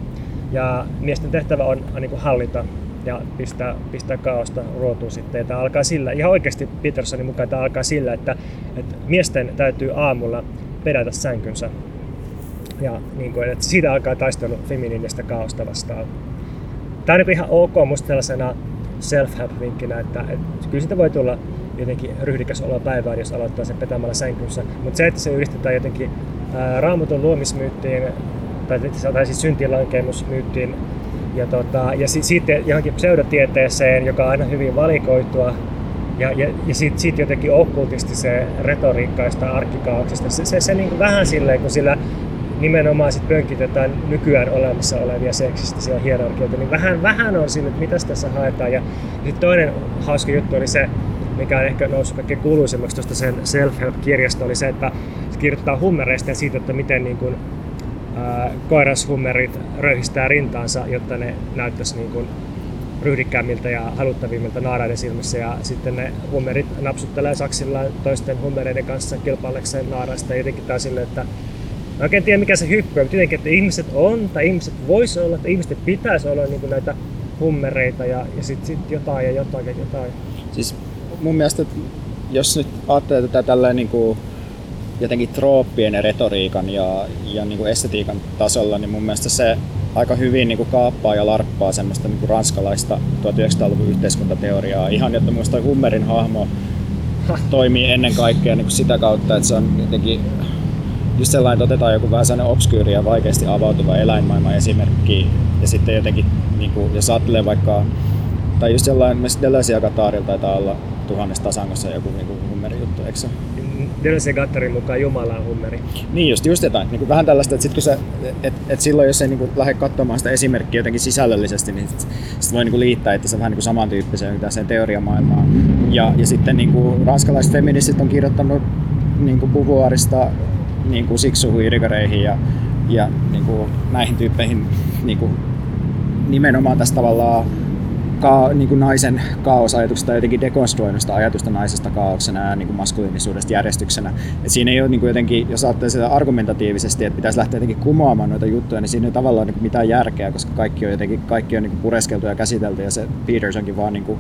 Ja miesten tehtävä on, on niin hallita ja pistää, pistää kaaosta ruotuun sitten. Ja tämä alkaa sillä, ihan oikeasti Petersonin mukaan tämä alkaa sillä, että, että miesten täytyy aamulla pedätä sänkynsä. Ja niin kuin, että siitä alkaa taistelu feminiinistä kaaosta vastaan. Tämä on niin ihan ok musta tällaisena self-help-vinkkinä, että, että kyllä siitä voi tulla jotenkin ryhdikäs olo päivään, jos aloittaa sen petämällä sänkynsä. Mutta se, että se yhdistetään jotenkin raamatun luomismyyttiin, tai, tai siis syntilankemusmyyttiin, ja, tota, ja si, sitten johonkin pseudotieteeseen, joka on aina hyvin valikoitua, ja, ja, ja sitten sit jotenkin okkultisti se retoriikkaista arkkikaauksesta. Se, se, se niin kuin vähän silleen, kun sillä nimenomaan sit pönkitetään nykyään olemassa olevia seksistisiä hierarkioita, niin vähän, vähän on siinä, että mitä tässä haetaan. Ja sitten toinen hauska juttu oli se, mikä on ehkä noussut kaikkein kuuluisimmaksi tuosta sen self-help-kirjasta, oli se, että se kirjoittaa hummereista ja siitä, että miten niin kuin, ää, koirashummerit röyhistää rintaansa, jotta ne näyttäisi niin kuin, ryhdikkäämmiltä ja haluttavimmilta naaraiden silmissä ja sitten ne hummerit napsuttelee saksillaan toisten hummereiden kanssa kilpailekseen naaraista ja jotenkin tää silleen, että Mä oikein tiedä mikä se hyppy on, mutta jotenkin, että ihmiset on tai ihmiset vois olla, että ihmiset pitäisi olla niin näitä hummereita ja, ja sitten sit jotain ja jotain ja jotain. Siis mun mielestä, jos nyt ajattelee tätä tällä niin kuin jotenkin trooppien ja retoriikan ja, ja niin kuin estetiikan tasolla, niin mun mielestä se aika hyvin niin kuin kaappaa ja larppaa semmoista niin kuin ranskalaista 1900-luvun yhteiskuntateoriaa. Ihan, että mun Hummerin hahmo toimii ennen kaikkea niin kuin sitä kautta, että se on jotenkin just sellainen, että otetaan joku vähän sellainen obskyyri ja vaikeasti avautuva eläinmaailman esimerkki ja sitten jotenkin, niin kuin, jos ajattelee vaikka, tai just sellainen, myös Deleuze ja Gattarilla taitaa olla tuhannesta tasangossa joku niin kuin hummeri juttu, eikö se? Deleuze ja Gattarin mukaan Jumala on hummeri. Niin just, just jotain. Niin kuin vähän tällaista, että, sit kun se, et, et silloin jos ei niin kuin lähde katsomaan sitä esimerkkiä jotenkin sisällöllisesti, niin sit, sit voi niin kuin liittää itse vähän niin kuin samantyyppiseen sen teoriamaailmaan. Ja, ja sitten niin kuin ranskalaiset feministit on kirjoittanut niin kuin Beauvoirista niin kuin siksuihin, irigareihin ja, ja niin kuin näihin tyyppeihin niin kuin nimenomaan tästä tavallaan ka, niin kuin naisen kaosajatuksesta tai jotenkin dekonstruoinut sitä ajatusta naisesta kaauksena ja niin kuin maskuliinisuudesta järjestyksenä. Et siinä ei ole niin kuin jotenkin, jos ajattelee sitä argumentatiivisesti, että pitäisi lähteä jotenkin kumoamaan noita juttuja, niin siinä ei tavallaan niin kuin mitään järkeä, koska kaikki on jotenkin kaikki on niin kuin pureskeltu ja käsitelty ja se Petersonkin vaan niin kuin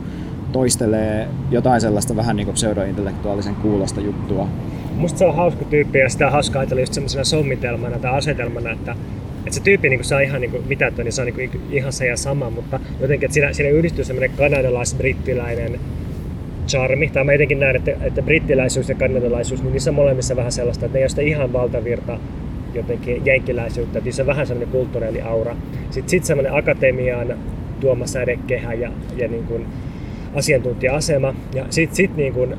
toistelee jotain sellaista vähän niin kuin pseudointellektuaalisen kuulosta juttua. Musta se on hauska tyyppi ja sitä on hauska ajatella just semmoisena sommitelmana tai asetelmana, että että se tyyppi niin on ihan niin mitätön, niin se on niin ihan se ja sama, mutta jotenkin, että siinä, siinä yhdistyy semmoinen kanadalais-brittiläinen charmi, tai mä jotenkin näen, että, että brittiläisyys ja kanadalaisuus, niin niissä on molemmissa vähän sellaista, että ne ei ole sitä ihan valtavirta jotenkin jenkkiläisyyttä, että niissä on vähän semmoinen kulttuureli aura. Sitten sit semmoinen akatemiaan tuoma sädekehä ja, ja niin kuin asiantuntija-asema, ja sitten sit niin kuin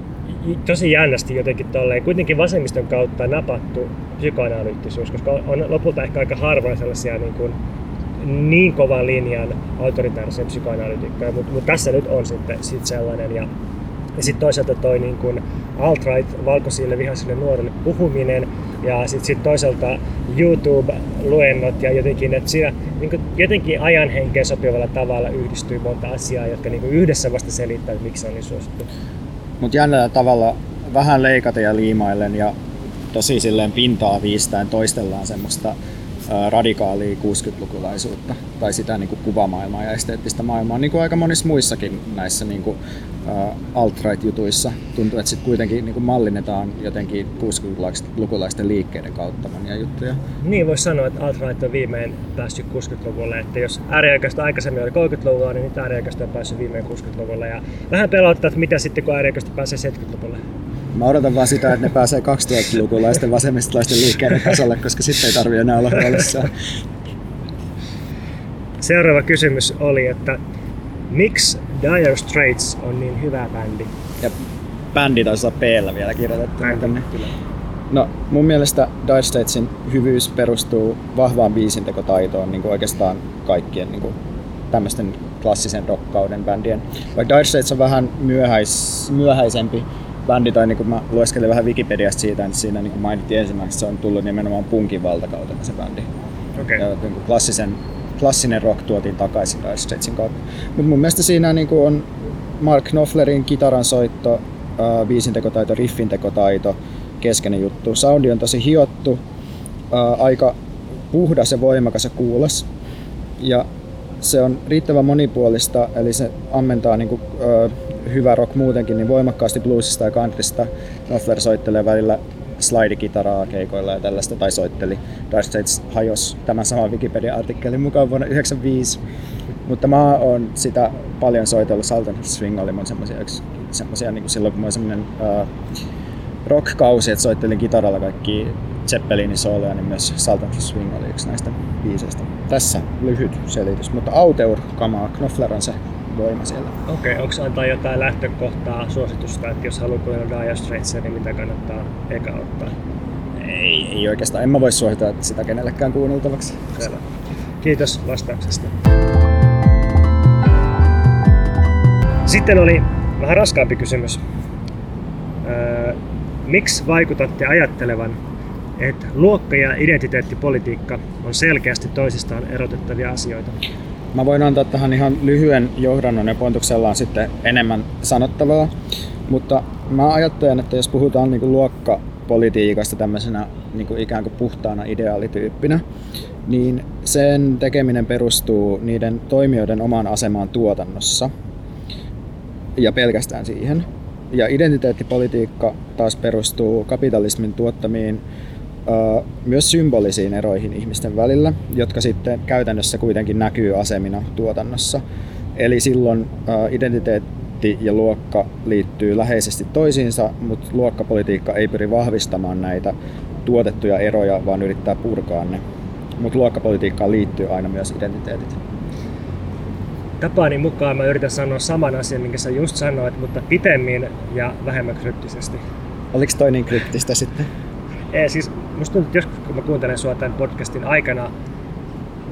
tosi jännästi jotenkin tolleen, kuitenkin vasemmiston kautta napattu psykoanalyyttisuus, koska on lopulta ehkä aika harvoin sellaisia niin, kuin, niin kovan linjan autoritaarisia psykoanalytikkoja, mutta mut tässä nyt on sitten sit sellainen. Ja, ja sitten toisaalta toi niin kuin alt-right valkoisille vihaisille nuorille puhuminen ja sitten sit toisaalta YouTube-luennot ja jotenkin, että siinä niin kuin jotenkin ajan henkeen sopivalla tavalla yhdistyy monta asiaa, jotka niin kuin yhdessä vasta selittää, että miksi se on niin suosittu. Mutta jännällä tavalla vähän leikata ja liimaillen ja tosi silleen pintaa viistäen toistellaan semmoista radikaalia 60-lukulaisuutta tai sitä niin kuin kuvamaailmaa ja esteettistä maailmaa, niin kuin aika monissa muissakin näissä niin kuin, alt-right-jutuissa. Tuntuu, että sitten kuitenkin niin kuin mallinnetaan jotenkin 60-lukulaisten liikkeiden kautta monia juttuja. Niin voisi sanoa, että alt-right on viimein päässyt 60-luvulle. Että jos ääriaikaista aikaisemmin oli 30-luvulla, niin nyt ääriaikaista on päässyt viimein 60-luvulle. Ja vähän pelottaa, että mitä sitten kun ääriaikaista pääsee 70-luvulle. Mä odotan vaan sitä, että ne pääsee 2000-lukulaisten vasemmistolaisten liikkeiden tasolle, koska sitten ei tarvitse enää olla huolissaan. Seuraava kysymys oli, että miksi Dire Straits on niin hyvä bändi? Ja bändi taisi olla p vielä kirjoitettu. Tänne. No mun mielestä Dire Straitsin hyvyys perustuu vahvaan biisintekotaitoon niin kuin oikeastaan kaikkien niin kuin tämmöisten klassisen rockkauden bändien. Vaikka Dire Straits on vähän myöhäis, myöhäisempi bändi, tai niin kuin mä lueskelin vähän Wikipediasta siitä, että siinä niin kuin mainittiin ensimmäiseksi, se on tullut nimenomaan punkin valtakautena se bändi. Okay. Ja niin kuin klassisen, klassinen rock tuotiin takaisin Dire Straitsin kautta. Mutta mun mielestä siinä niin kuin on Mark Knopflerin kitaran soitto, äh, biisintekotaito, riffintekotaito, keskeinen juttu. Soundi on tosi hiottu, äh, aika puhdas ja voimakas ja kuulas. Ja se on riittävän monipuolista, eli se ammentaa niin kuin, äh, hyvä rock muutenkin, niin voimakkaasti bluesista ja countrysta. Knopfler soittelee välillä slidikitaraa keikoilla ja tällaista, tai soitteli. Dire Straits hajos tämän saman Wikipedia-artikkelin mukaan vuonna 1995. Mutta mä oon sitä paljon soitellut. Sultan Swing oli mun semmosia, semmosia niin kuin silloin kun mä olin uh, rock-kausi, että soittelin kitaralla kaikki Zeppelinin sooloja, niin myös Sultan Swing oli yksi näistä biiseistä. Tässä lyhyt selitys, mutta Auteur kamaa, Knopfler on se voima siellä. Okei, okay, onko antaa jotain lähtökohtaa, suositusta, että jos haluaa kuunnella Dire Straitsia, niin mitä kannattaa eka ottaa? Ei, ei oikeastaan. En mä voi suositella sitä kenellekään kuunneltavaksi. Selvä. Kiitos vastauksesta. Sitten oli vähän raskaampi kysymys. Öö, miksi vaikutatte ajattelevan, että luokka- ja identiteettipolitiikka on selkeästi toisistaan erotettavia asioita? Mä voin antaa tähän ihan lyhyen johdannon ja Pontuksella on sitten enemmän sanottavaa. Mutta mä ajattelen, että jos puhutaan niin kuin luokkapolitiikasta tämmöisenä niin kuin ikään kuin puhtaana ideaalityyppinä, niin sen tekeminen perustuu niiden toimijoiden omaan asemaan tuotannossa ja pelkästään siihen. Ja identiteettipolitiikka taas perustuu kapitalismin tuottamiin myös symbolisiin eroihin ihmisten välillä, jotka sitten käytännössä kuitenkin näkyy asemina tuotannossa. Eli silloin identiteetti ja luokka liittyy läheisesti toisiinsa, mutta luokkapolitiikka ei pyri vahvistamaan näitä tuotettuja eroja, vaan yrittää purkaa ne. Mutta luokkapolitiikkaan liittyy aina myös identiteetit. Tapaani mukaan mä yritän sanoa saman asian, minkä sä just sanoit, mutta pitemmin ja vähemmän kryptisesti. Oliko toi niin kryptistä sitten? Ei, siis musta tuntuu, että joskus kun mä kuuntelen sua tämän podcastin aikana,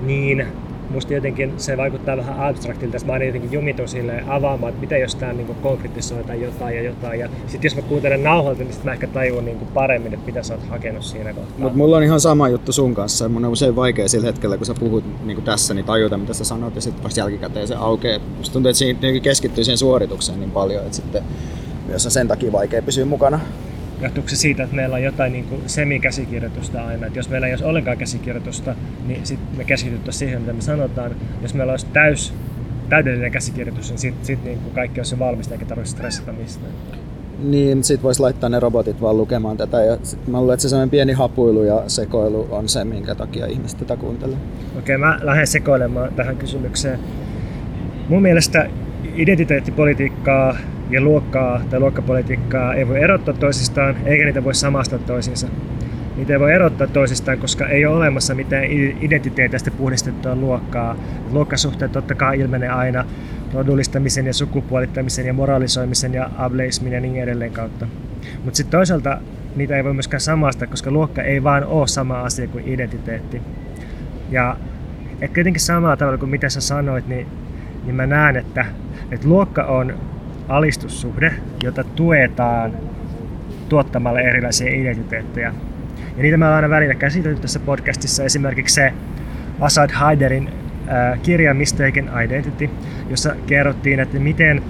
niin musta jotenkin se vaikuttaa vähän abstraktilta, että mä aina jotenkin jumitun sille avaamaan, että mitä jos tämä niin konkretisoidaan jotain ja jotain. Ja sitten jos mä kuuntelen nauhalta, niin sit mä ehkä tajun niin paremmin, että mitä sä oot hakenut siinä kohtaa. Mutta mulla on ihan sama juttu sun kanssa. Mun on usein vaikea sillä hetkellä, kun sä puhut niin kuin tässä, niin tajuta, mitä sä sanot, ja sitten vasta jälkikäteen se aukeaa. Musta tuntuu, että siinä keskittyy siihen suoritukseen niin paljon, että sitten myös on sen takia vaikea pysyä mukana johtuuko se siitä, että meillä on jotain niin kuin semikäsikirjoitusta aina. Että jos meillä ei olisi ollenkaan käsikirjoitusta, niin sitten me keskityttäisiin siihen, mitä me sanotaan. Jos meillä olisi täys, täydellinen käsikirjoitus, niin sitten sit niin kuin kaikki olisi valmista eikä tarvitse stressata mistään. Niin, sit voisi laittaa ne robotit vaan lukemaan tätä. Ja sit mä luulen, että se sellainen pieni hapuilu ja sekoilu on se, minkä takia ihmiset tätä kuuntelee. Okei, mä lähden sekoilemaan tähän kysymykseen. Mun mielestä identiteettipolitiikkaa ja luokkaa tai luokkapolitiikkaa ei voi erottaa toisistaan, eikä niitä voi samastaa toisiinsa. Niitä ei voi erottaa toisistaan, koska ei ole olemassa mitään identiteetistä puhdistettua luokkaa. Luokkasuhteet totta kai ilmenee aina rodullistamisen ja sukupuolittamisen ja moralisoimisen ja ableismin ja niin edelleen kautta. Mutta sitten toisaalta niitä ei voi myöskään samasta, koska luokka ei vaan ole sama asia kuin identiteetti. Ja et kuitenkin samalla tavalla kuin mitä sä sanoit, niin, niin mä näen, että, että luokka on alistussuhde, jota tuetaan tuottamalla erilaisia identiteettejä. Ja niitä me ollaan aina välillä käsitelty tässä podcastissa. Esimerkiksi se Asad Haiderin kirja Mistaken Identity, jossa kerrottiin, että miten,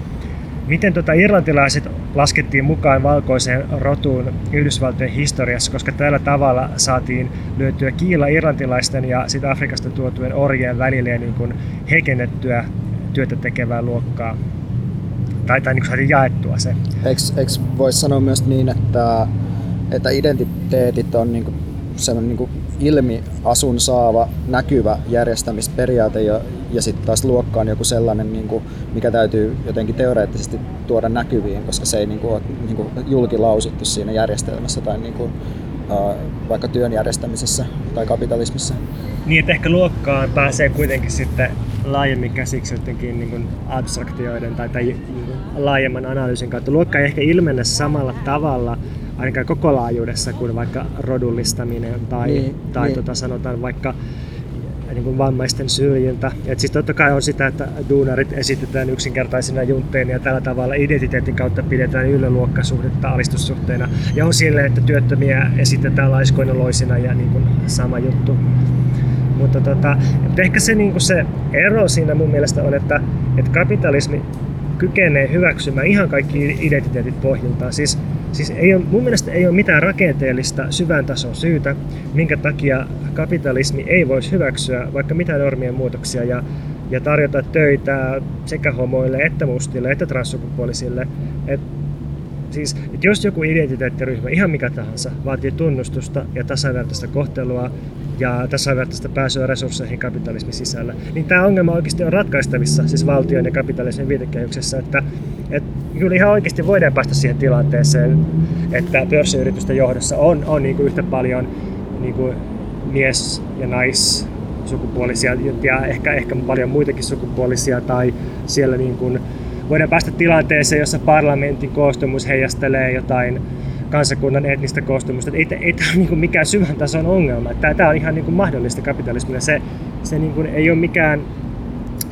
miten tota irlantilaiset laskettiin mukaan valkoiseen rotuun Yhdysvaltojen historiassa, koska tällä tavalla saatiin löytyä kiila irlantilaisten ja sit Afrikasta tuotujen orjien välille niin kuin heikennettyä työtä tekevää luokkaa tai, tai niin saatiin jaettua se. Eikö voisi sanoa myös niin, että, että identiteetit on niin kuin semmoinen niin ilmiasun saava, näkyvä järjestämisperiaate ja, ja sitten taas luokka on joku sellainen, niin kuin, mikä täytyy jotenkin teoreettisesti tuoda näkyviin, koska se ei niin kuin, ole niin kuin, julkilausuttu siinä järjestelmässä tai niin kuin, vaikka työn järjestämisessä tai kapitalismissa. Niin, että ehkä luokkaan pääsee kuitenkin sitten laajemmin käsiksi jotenkin niin kuin abstraktioiden tai, tai kuin laajemman analyysin kautta. Luokka ei ehkä ilmene samalla tavalla ainakaan koko laajuudessa kuin vaikka rodullistaminen tai, niin, tai niin. Tota, sanotaan vaikka niin kuin vammaisten syrjintä. Et siis totta kai on sitä, että duunarit esitetään yksinkertaisina juntteina ja tällä tavalla identiteetin kautta pidetään yllä luokkasuhdetta alistussuhteena. Ja on sille, että työttömiä esitetään laiskoina loisina ja niin kuin sama juttu. Mutta tota, ehkä se, niin se ero siinä mun mielestä on, että, että kapitalismi kykenee hyväksymään ihan kaikki identiteetit pohjiltaan. Siis, siis ei ole, mun mielestä ei ole mitään rakenteellista syvän tason syytä, minkä takia kapitalismi ei voisi hyväksyä vaikka mitään normien muutoksia ja, ja tarjota töitä sekä homoille että mustille että transsukupuolisille. Et, siis, et jos joku identiteettiryhmä, ihan mikä tahansa, vaatii tunnustusta ja tasavertaista kohtelua ja tasavertaista pääsyä resursseihin kapitalismin sisällä, niin tämä ongelma oikeasti on ratkaistavissa siis valtion ja kapitalismin viitekehyksessä, että, että kyllä ihan oikeasti voidaan päästä siihen tilanteeseen, että pörssiyritysten johdossa on, on niin kuin yhtä paljon niin kuin mies- ja nais sukupuolisia ja ehkä, ehkä paljon muitakin sukupuolisia tai siellä niin kuin voidaan päästä tilanteeseen, jossa parlamentin koostumus heijastelee jotain kansakunnan etnistä koostumusta. Ei, ei tämä ole niin mikään syvän tason ongelma. Tämä, on ihan niin kuin mahdollista kapitalismille. Se, se niin kuin ei ole mikään,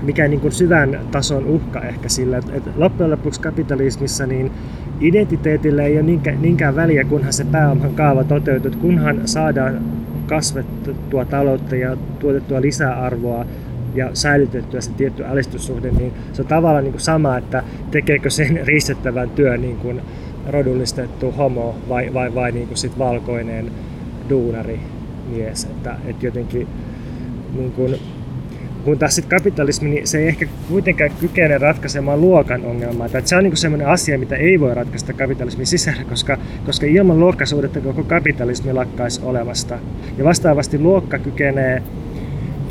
mikään niin kuin syvän tason uhka ehkä sillä. Että loppujen lopuksi kapitalismissa niin identiteetillä ei ole niinkään, niinkään väliä, kunhan se pääoman kaava toteutuu, kunhan saadaan kasvettua taloutta ja tuotettua lisäarvoa ja säilytettyä se tietty alistussuhde, niin se on tavallaan niin sama, että tekeekö sen riistettävän työn niin kuin rodullistettu homo vai, vai, vai niin kuin sit valkoinen duunari mies. Että, että jotenkin niin kuin, kun taas sitten kapitalismi, niin se ei ehkä kuitenkaan kykene ratkaisemaan luokan ongelmaa. Että se on niin semmoinen asia, mitä ei voi ratkaista kapitalismin sisällä, koska, koska ilman luokkasuudetta koko kapitalismi lakkaisi olemasta. Ja vastaavasti luokka kykenee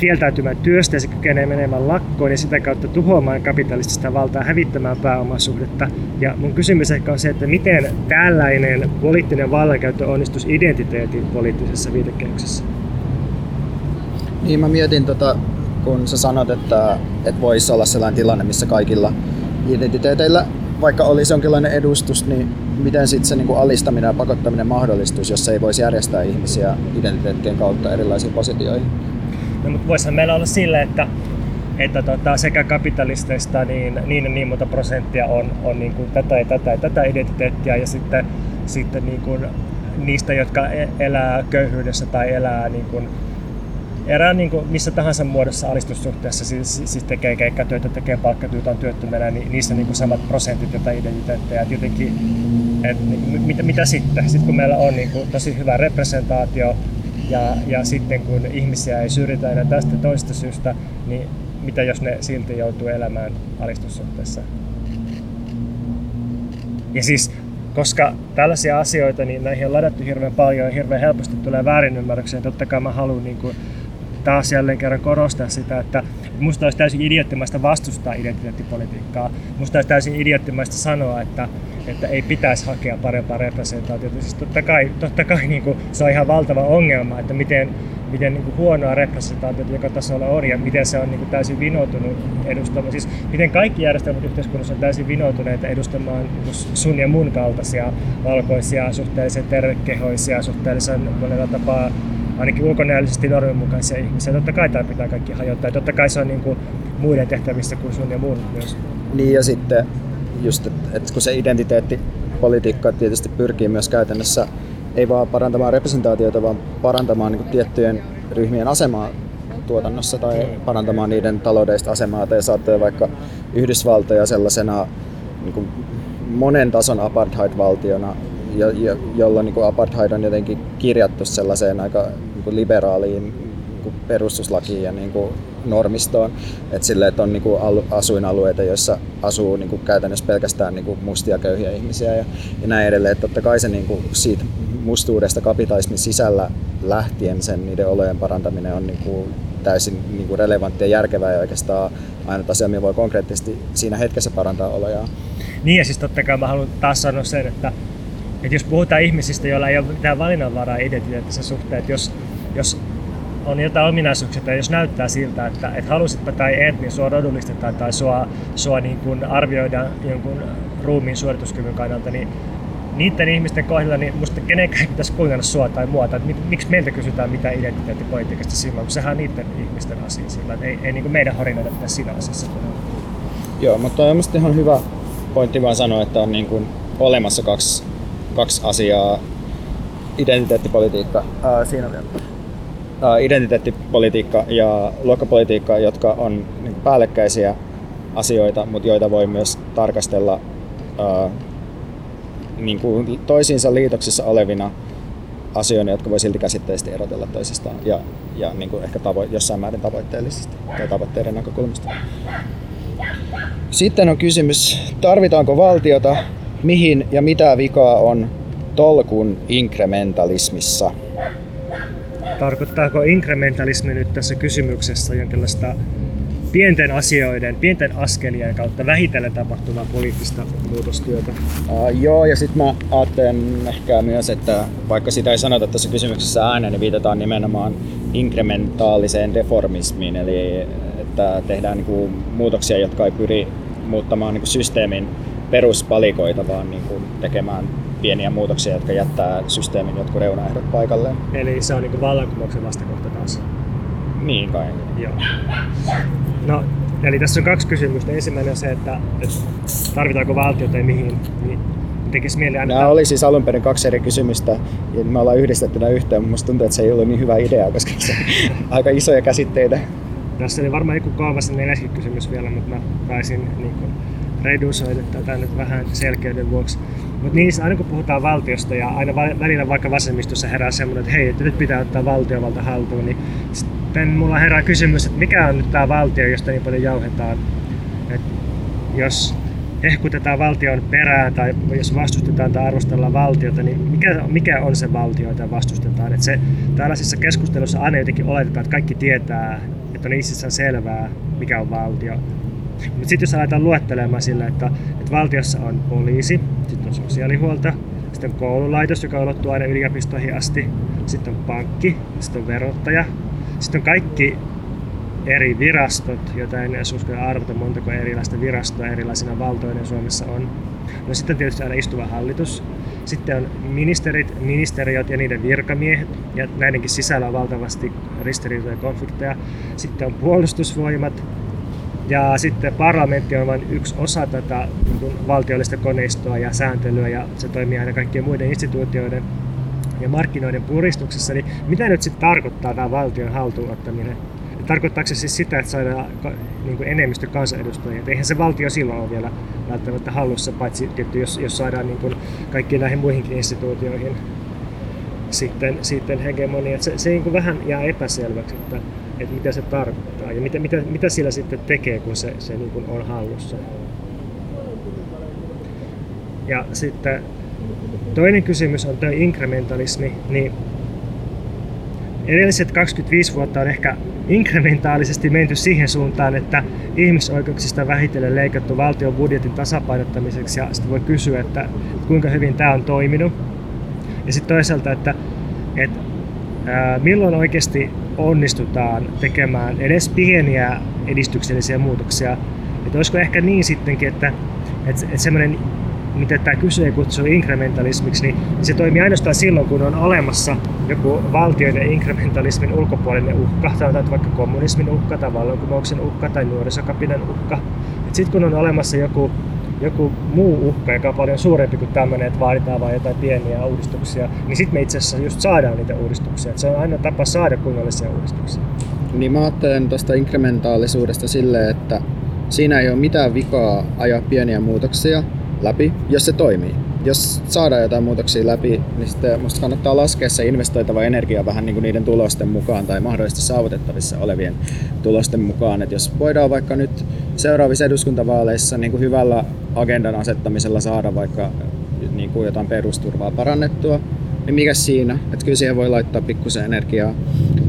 kieltäytymään työstä ja se kykenee menemään lakkoon ja sitä kautta tuhoamaan kapitalistista valtaa, hävittämään pääomasuhdetta. Ja mun kysymys ehkä on se, että miten tällainen poliittinen vallankäyttö onnistuisi identiteetin poliittisessa viitekehyksessä? Niin mä mietin, tota, kun sä sanot, että, että voisi olla sellainen tilanne, missä kaikilla identiteeteillä vaikka olisi jonkinlainen edustus, niin miten sitten se niin kuin alistaminen ja pakottaminen mahdollistuisi, jos ei voisi järjestää ihmisiä identiteettien kautta erilaisiin positioihin? No, mutta voisihan meillä olla sille, että, että tota, sekä kapitalisteista niin, niin niin monta prosenttia on, on niin kuin tätä ja tätä ja tätä identiteettiä ja sitten, sitten niin kuin niistä, jotka e-, elää köyhyydessä tai elää niin kuin erää niin kuin missä tahansa muodossa alistussuhteessa, siis, siis tekee keikkatyötä, tekee palkkatyötä, on työttömänä, niin niissä niin kuin samat prosentit jotain identiteettejä. Jotenkin, et, niin, mitä, mitä sitten? Sitten kun meillä on niin kuin tosi hyvä representaatio ja, ja sitten kun ihmisiä ei syrjitä enää tästä toista syystä, niin mitä jos ne silti joutuu elämään alistussuhteessa? Ja siis koska tällaisia asioita, niin näihin on ladattu hirveän paljon ja hirveän helposti tulee väärinymmärryksiä. Totta kai mä haluan niin kuin, taas jälleen kerran korostaa sitä, että musta olisi täysin idioottimaista vastustaa identiteettipolitiikkaa. Musta olisi täysin idioottimaista sanoa, että, että ei pitäisi hakea parempaa representaatiota. Siis totta kai, totta kai niin kuin, se on ihan valtava ongelma, että miten, miten niin kuin huonoa representaatiota joka tasolla on ja miten se on niin kuin täysin vinoutunut edustamaan. Siis miten kaikki järjestelmät yhteiskunnassa on täysin vinoutuneita edustamaan niin sun ja mun kaltaisia valkoisia, suhteellisen tervekehoisia, suhteellisen monella tapaa ainakin ulkonäöllisesti norminmukaisia ihmisiä. Totta kai tämä pitää kaikki hajottaa. Ja totta kai se on niin kuin muiden tehtävissä kuin sun ja muun myös. Niin ja sitten just, että et kun se identiteettipolitiikka tietysti pyrkii myös käytännössä ei vaan parantamaan representaatiota, vaan parantamaan niin kuin tiettyjen ryhmien asemaa tuotannossa tai parantamaan niiden taloudellista asemaa tai saattaa vaikka Yhdysvaltoja sellaisena niin kuin monen tason apartheid-valtiona jo, jo, jolla niin kuin apartheid on jotenkin kirjattu sellaiseen aika niin kuin liberaaliin niin perustuslakiin ja niin kuin normistoon. Et sille, että on niin kuin asuinalueita, joissa asuu niin kuin käytännössä pelkästään niin kuin mustia köyhiä ihmisiä ja, ja näin edelleen. Et totta kai se niin kuin siitä mustuudesta kapitalismin sisällä lähtien sen niiden olojen parantaminen on niin kuin täysin niin kuin relevanttia ja järkevää ja oikeastaan aina asia, voi konkreettisesti siinä hetkessä parantaa olojaan. Niin ja siis totta kai mä haluan taas sanoa sen, että että jos puhutaan ihmisistä, joilla ei ole mitään valinnanvaraa identiteettissä suhteen, että jos, jos on jotain ominaisuuksia, tai jos näyttää siltä, että et halusitpa tai et, niin sua rodullistetaan tai sua, sua niin kuin arvioidaan jonkun ruumiin suorituskyvyn kannalta, niin niiden ihmisten kohdalla, niin musta kenenkään pitäisi kuunnella sua tai muuta, että miksi meiltä kysytään mitä identiteettipolitiikasta silloin, kun sehän on niiden ihmisten asia sillä, että ei, ei niin kuin meidän horinoida pitäisi siinä asiassa. Joo, mutta on ihan hyvä pointti vaan sanoa, että on niin kuin olemassa kaksi kaksi asiaa. Identiteettipolitiikka, ää, siinä vielä. Ää, identiteettipolitiikka ja luokkapolitiikka, jotka on niin päällekkäisiä asioita, mutta joita voi myös tarkastella ää, niin kuin toisiinsa liitoksissa olevina asioina, jotka voi silti käsitteellisesti erotella toisistaan ja, ja niin kuin ehkä tavo- jossain määrin tavoitteellisesti tai tavoitteiden näkökulmasta. Sitten on kysymys, tarvitaanko valtiota mihin ja mitä vikaa on tolkun inkrementalismissa? Tarkoittaako inkrementalismi nyt tässä kysymyksessä jonkinlaista pienten asioiden, pienten askelien kautta vähitellen tapahtuvaa poliittista muutostyötä? Uh, joo, ja sitten mä ajattelen ehkä myös, että vaikka sitä ei sanota tässä kysymyksessä ääneen, niin viitataan nimenomaan inkrementaaliseen deformismiin, eli että tehdään niinku muutoksia, jotka ei pyri muuttamaan niinku systeemin peruspalikoita, vaan niin kuin tekemään pieniä muutoksia, jotka jättää systeemin jotkut reunaehdot paikalleen. Eli se on niin vallankumouksen vastakohta taas? Niin kai. Joo. No, eli tässä on kaksi kysymystä. Ensimmäinen on se, että, että tarvitaanko valtiota ja mihin, niin tekisi mieli aina... Nämä oli siis alun perin kaksi eri kysymystä ja me ollaan yhdistetty nämä yhteen, mutta tuntuu, että se ei ollut niin hyvä idea, koska se on aika isoja käsitteitä. Tässä oli varmaan joku kolmas neljäskin kysymys vielä, mutta mä taisin niin kuin, redusoida tätä nyt vähän selkeyden vuoksi. Mutta niissä aina kun puhutaan valtiosta ja aina välillä vaikka vasemmistossa herää semmoinen, että hei, että nyt pitää ottaa valtiovalta haltuun, niin sitten mulla herää kysymys, että mikä on nyt tämä valtio, josta niin paljon jauhetaan. Et jos hehkutetaan valtion perään tai jos vastustetaan tai arvostellaan valtiota, niin mikä, mikä on se valtio, jota vastustetaan? Et se, tällaisissa keskustelussa aina jotenkin oletetaan, että kaikki tietää, että on itsessään selvää, mikä on valtio. Mutta sitten jos aletaan luettelemaan sillä, että, että valtiossa on poliisi, sitten on sosiaalihuolto, sitten on koululaitos, joka ulottuu aina yliopistoihin asti, sitten on pankki, sitten on verottaja, sitten on kaikki eri virastot, joita en edes uskalla arvata montako erilaista virastoa erilaisina valtoina Suomessa on. No sitten tietysti aina istuva hallitus. Sitten on ministerit, ministeriöt ja niiden virkamiehet, ja näidenkin sisällä on valtavasti ristiriitoja ja konflikteja. Sitten on puolustusvoimat, ja sitten parlamentti on vain yksi osa tätä niin valtiollista koneistoa ja sääntelyä, ja se toimii aina kaikkien muiden instituutioiden ja markkinoiden puristuksessa. Niin mitä nyt sitten tarkoittaa tämä valtion haltuun ottaminen? Tarkoittaako se siis sitä, että saadaan niin kuin enemmistö kansanedustajia? Eihän se valtio silloin ole vielä välttämättä hallussa, paitsi tietty, jos, jos saadaan niin kuin kaikkiin näihin muihinkin instituutioihin sitten, sitten hegemonia. Se, se niin kuin vähän jää epäselväksi, että, että mitä se tarkoittaa ja mitä, mitä, mitä sillä sitten tekee, kun se, se niin kuin on hallussa. Ja sitten toinen kysymys on tuo inkrementalismi, niin edelliset 25 vuotta on ehkä inkrementaalisesti menty siihen suuntaan, että ihmisoikeuksista vähitellen leikattu valtion budjetin tasapainottamiseksi ja sitten voi kysyä, että kuinka hyvin tämä on toiminut. Ja sitten toisaalta, että, että milloin oikeasti onnistutaan tekemään edes pieniä edistyksellisiä muutoksia. Että olisiko ehkä niin sittenkin, että, että, että semmoinen mitä tämä kysyjä kutsuu inkrementalismiksi, niin se toimii ainoastaan silloin, kun on olemassa joku valtioiden inkrementalismin ulkopuolinen uhka, sanotaan vaikka kommunismin uhka tai vallankumouksen uhka tai nuorisokapinan uhka. Sitten kun on olemassa joku, joku muu uhka, joka on paljon suurempi kuin tämmöinen, että vaaditaan vain jotain pieniä uudistuksia, niin sitten me itse asiassa just saadaan niitä uudistuksia. Et se on aina tapa saada kunnollisia uudistuksia. Niin mä ajattelen tuosta inkrementaalisuudesta silleen, että siinä ei ole mitään vikaa ajaa pieniä muutoksia, läpi, jos se toimii. Jos saadaan jotain muutoksia läpi, niin sitten musta kannattaa laskea se investoitava energia vähän niin kuin niiden tulosten mukaan tai mahdollisesti saavutettavissa olevien tulosten mukaan. Et jos voidaan vaikka nyt seuraavissa eduskuntavaaleissa niin kuin hyvällä agendan asettamisella saada vaikka niin kuin jotain perusturvaa parannettua, niin mikä siinä? Että kyllä siihen voi laittaa pikkusen energiaa.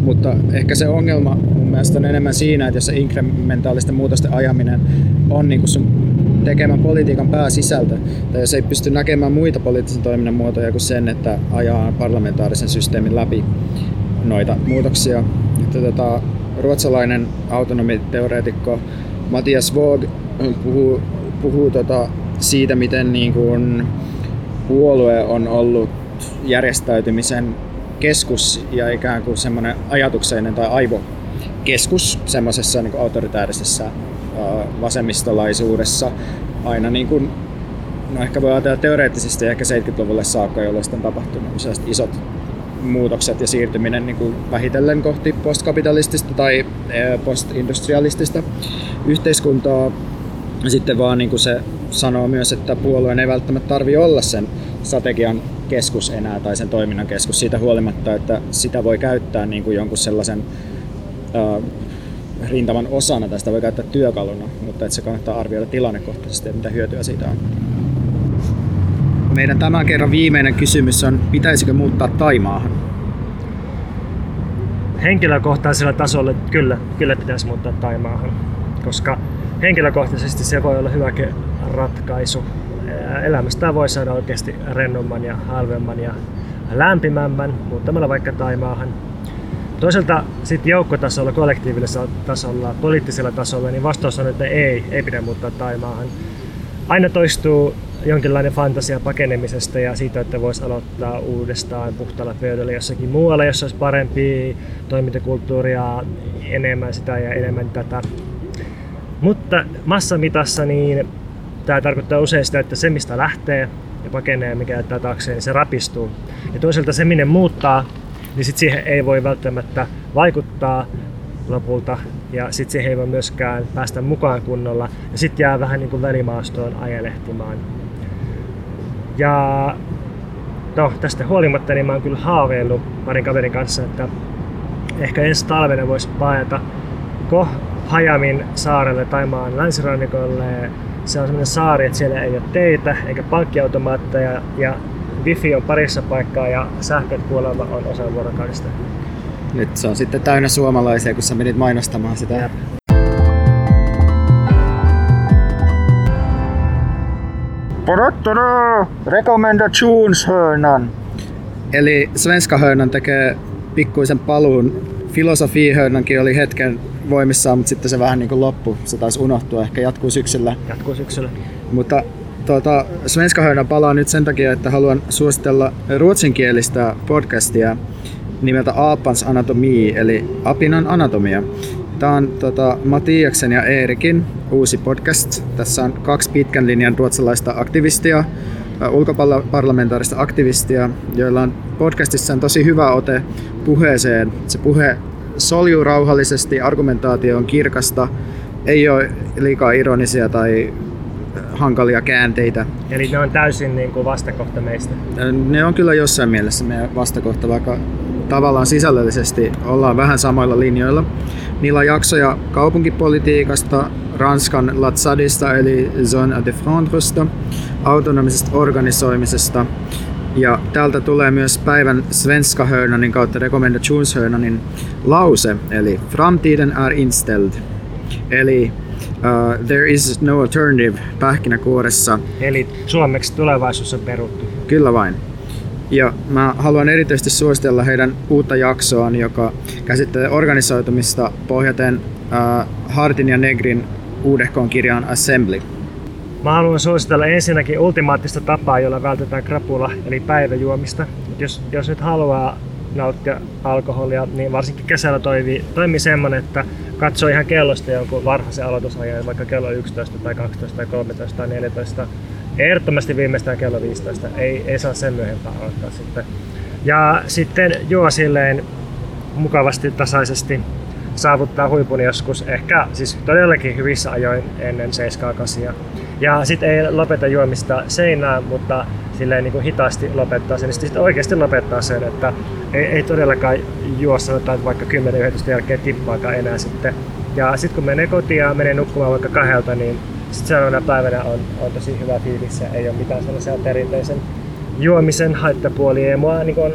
Mutta ehkä se ongelma mun mielestä on enemmän siinä, että jos se inkrementaalisten muutosten ajaminen on niin kuin sun tekemään politiikan pääsisältö, tai jos ei pysty näkemään muita poliittisen toiminnan muotoja kuin sen, että ajaa parlamentaarisen systeemin läpi noita muutoksia. Että tota, ruotsalainen autonomiteoreetikko Matias Vog puhuu, puhuu tota siitä, miten niin kuin puolue on ollut järjestäytymisen keskus ja ikään kuin semmoinen ajatukseinen tai aivokeskus semmoisessa niin autoritäärisessä vasemmistolaisuudessa aina niin kuin, no ehkä voi ajatella teoreettisesti ehkä 70-luvulle saakka, jolloin sitten on tapahtunut isot muutokset ja siirtyminen niin kuin vähitellen kohti postkapitalistista tai postindustrialistista yhteiskuntaa. Sitten vaan niin kuin se sanoo myös, että puolueen ei välttämättä tarvi olla sen strategian keskus enää tai sen toiminnan keskus siitä huolimatta, että sitä voi käyttää niin kuin jonkun sellaisen rintaman osana tästä voi käyttää työkaluna, mutta että se kannattaa arvioida tilannekohtaisesti, että mitä hyötyä siitä on. Meidän tämän kerran viimeinen kysymys on, pitäisikö muuttaa Taimaahan? Henkilökohtaisella tasolla kyllä, kyllä pitäisi muuttaa Taimaahan, koska henkilökohtaisesti se voi olla hyvä ratkaisu. Elämästä voi saada oikeasti rennomman ja halvemman ja lämpimämmän muuttamalla vaikka Taimaahan Toisaalta sitten joukkotasolla, kollektiivisella tasolla, poliittisella tasolla, niin vastaus on, että ei, ei pidä muuttaa Taimaahan. Aina toistuu jonkinlainen fantasia pakenemisesta ja siitä, että voisi aloittaa uudestaan puhtaalla pöydällä jossakin muualla, jossa olisi parempi toimintakulttuuria, enemmän sitä ja enemmän tätä. Mutta massamitassa niin tämä tarkoittaa usein sitä, että se mistä lähtee ja pakenee mikä jättää taakseen, niin se rapistuu. Ja toisaalta se minne muuttaa niin sit siihen ei voi välttämättä vaikuttaa lopulta ja sitten siihen ei voi myöskään päästä mukaan kunnolla ja sitten jää vähän niin kuin välimaastoon ajelehtimaan. Ja no, tästä huolimatta niin mä oon kyllä haaveillut parin kaverin kanssa, että ehkä ensi talvena voisi paeta Koh Hajamin saarelle Taimaan länsirannikolle. Se on sellainen saari, että siellä ei ole teitä eikä pankkiautomaatteja ja wifi on parissa paikkaa ja sähköt kuulemma on osa vuorokaudesta. Nyt se on sitten täynnä suomalaisia, kun sä menit mainostamaan sitä. Jep. Recommendationsshörnan. Eli Svenska hörnan tekee pikkuisen paluun. Filosofihörnankin oli hetken voimissaan, mutta sitten se vähän niin kuin loppu. Se taisi unohtua, ehkä jatkuu syksyllä. Jatkuu syksyllä. Mutta tuota, Svenska Hörnan palaa nyt sen takia, että haluan suositella ruotsinkielistä podcastia nimeltä Aapans anatomi, eli apinan anatomia. Tämä on tota, Matiaksen ja Eerikin uusi podcast. Tässä on kaksi pitkän linjan ruotsalaista aktivistia, ulkoparlamentaarista aktivistia, joilla on podcastissa on tosi hyvä ote puheeseen. Se puhe soljuu rauhallisesti, argumentaatio on kirkasta, ei ole liikaa ironisia tai hankalia käänteitä. Eli ne on täysin niin kuin vastakohta meistä? Ne on kyllä jossain mielessä meidän vastakohta, vaikka tavallaan sisällöllisesti ollaan vähän samoilla linjoilla. Niillä on jaksoja kaupunkipolitiikasta, Ranskan Latsadista eli Zone de Flandresta, autonomisesta organisoimisesta ja täältä tulee myös päivän Svenska Hörnanin kautta Rekommendationshörnanin lause, eli Framtiden är inställd. Eli uh, there is no alternative pähkinäkuoressa. Eli suomeksi tulevaisuus on peruttu. Kyllä vain. Ja mä haluan erityisesti suositella heidän uutta jaksoaan, joka käsittelee organisoitumista pohjaten uh, Hartin ja Negrin uudehkoon kirjaan Assembly. Mä haluan suositella ensinnäkin ultimaattista tapaa, jolla vältetään krapula, eli päiväjuomista. jos, jos nyt haluaa nauttia alkoholia, niin varsinkin kesällä toimii, toimii semmoinen, että katsoo ihan kellosta jonkun varhaisen aloitusajan, vaikka kello 11 tai 12 tai 13 tai 14. Ehdottomasti viimeistään kello 15. Ei, ei saa sen myöhempää aloittaa sitten. Ja sitten juo silleen mukavasti, tasaisesti saavuttaa huipun joskus, ehkä siis todellakin hyvissä ajoin ennen 7 Ja sitten ei lopeta juomista seinään, mutta silleen niin kuin hitaasti lopettaa sen, sitten oikeasti lopettaa sen, että ei, ei todellakaan juo sanotaan, että vaikka 10-11 jälkeen tippaakaan enää sitten. Ja sitten kun menee kotiin ja menee nukkumaan vaikka kahdelta, niin sitten seuraavana päivänä on, on tosi hyvä fiilis ja ei ole mitään sellaisia perinteisen juomisen haittapuolia. Ja mua niin on,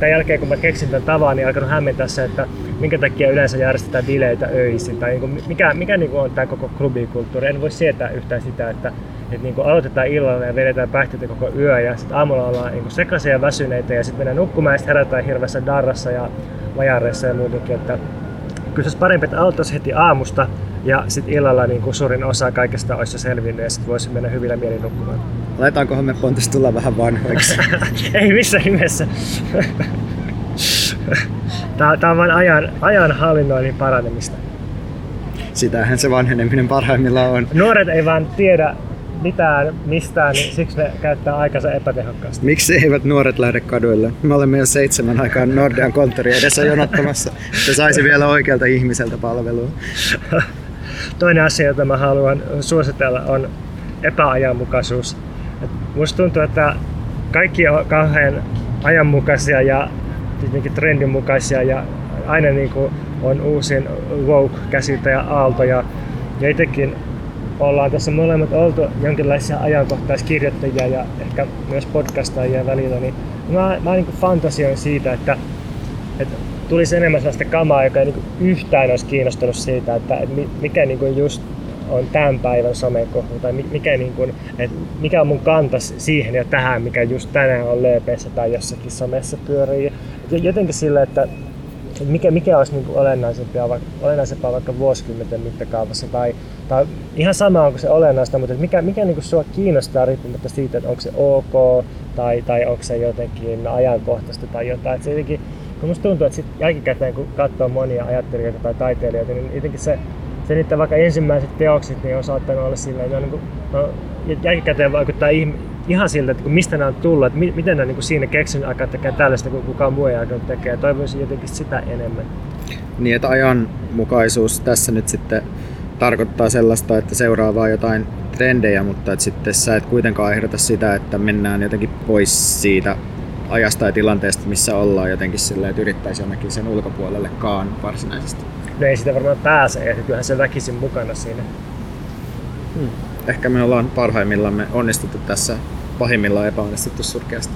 tämän jälkeen kun mä keksin tämän tavan, niin alkanut hämmentää se, että minkä takia yleensä järjestetään bileitä öisin, tai niin kuin, mikä, mikä niin kuin on tämä koko klubikulttuuri. En voi sietää yhtään sitä, että, että niin kuin aloitetaan illalla ja vedetään päihteitä koko yö, ja sitten aamulla ollaan niin sekaisin ja väsyneitä, ja sitten mennään nukkumaan, ja sitten herätään hirveässä darrassa ja vajareissa ja muutenkin, että kyllä se parempi, että aloittaisi heti aamusta, ja sitten illalla niin kuin suurin osa kaikesta olisi jo selvinnyt, ja sitten voisi mennä hyvillä mielin nukkumaan. Aletaankohan me Pontus tulla vähän vanhoiksi? Ei missään nimessä. Tämä, tämä on vain ajan, ajan hallinnoinnin paranemista. Sitähän se vanheneminen parhaimmillaan on. Nuoret ei vaan tiedä mitään mistään, niin siksi ne käyttää aikansa epätehokkaasti. Miksi eivät nuoret lähde kaduille? Me olemme jo seitsemän aikaan Nordean konttori edessä jonottamassa, että saisi vielä oikealta ihmiseltä palvelua. Toinen asia, jota mä haluan suositella, on epäajanmukaisuus. Musta tuntuu, että kaikki on kauhean ajanmukaisia ja tietenkin trendin mukaisia ja aina niin kuin on uusin woke-käsite ja aalto ja, itsekin ollaan tässä molemmat oltu jonkinlaisia ajankohtaiskirjoittajia ja ehkä myös podcastajia välillä, niin mä, mä niin fantasioin siitä, että, että tulisi enemmän sellaista kamaa, joka ei niin yhtään olisi kiinnostunut siitä, että, että mikä niin kuin just on tämän päivän somekohu tai mikä, niin kuin, että mikä on mun kanta siihen ja tähän, mikä just tänään on lööpeissä tai jossakin somessa pyörii. Jotenkin sillä, että mikä, mikä olisi niin olennaisempaa, olennaisempaa vaikka vuosikymmenten mittakaavassa tai, tai ihan sama onko se olennaista, mutta mikä, mikä niin sua kiinnostaa riippumatta siitä, että onko se ok tai, tai onko se jotenkin ajankohtaista tai jotain. Että se jotenkin, kun musta tuntuu, että sit jälkikäteen kun katsoo monia ajattelijoita tai taiteilijoita, niin jotenkin se se, että vaikka ensimmäiset teokset niin on saattanut olla sillä että niin kuin, no, jälkikäteen vaikuttaa ihan siltä, että mistä nämä on tullut, että miten nämä niin siinä keksin aikaa tekee tällaista, kun kukaan muu ei alkanut tekee. Toivoisin jotenkin sitä enemmän. Niin, että ajanmukaisuus tässä nyt sitten tarkoittaa sellaista, että seuraavaa jotain trendejä, mutta että sitten sä et kuitenkaan ehdota sitä, että mennään jotenkin pois siitä ajasta ja tilanteesta, missä ollaan jotenkin silleen, että yrittäisi jonnekin sen ulkopuolellekaan varsinaisesti ne ei sitä varmaan pääse, ja kyllähän se väkisin mukana siinä. Hmm. Ehkä me ollaan parhaimmillamme onnistuttu tässä, pahimmillaan epäonnistuttu surkeasti.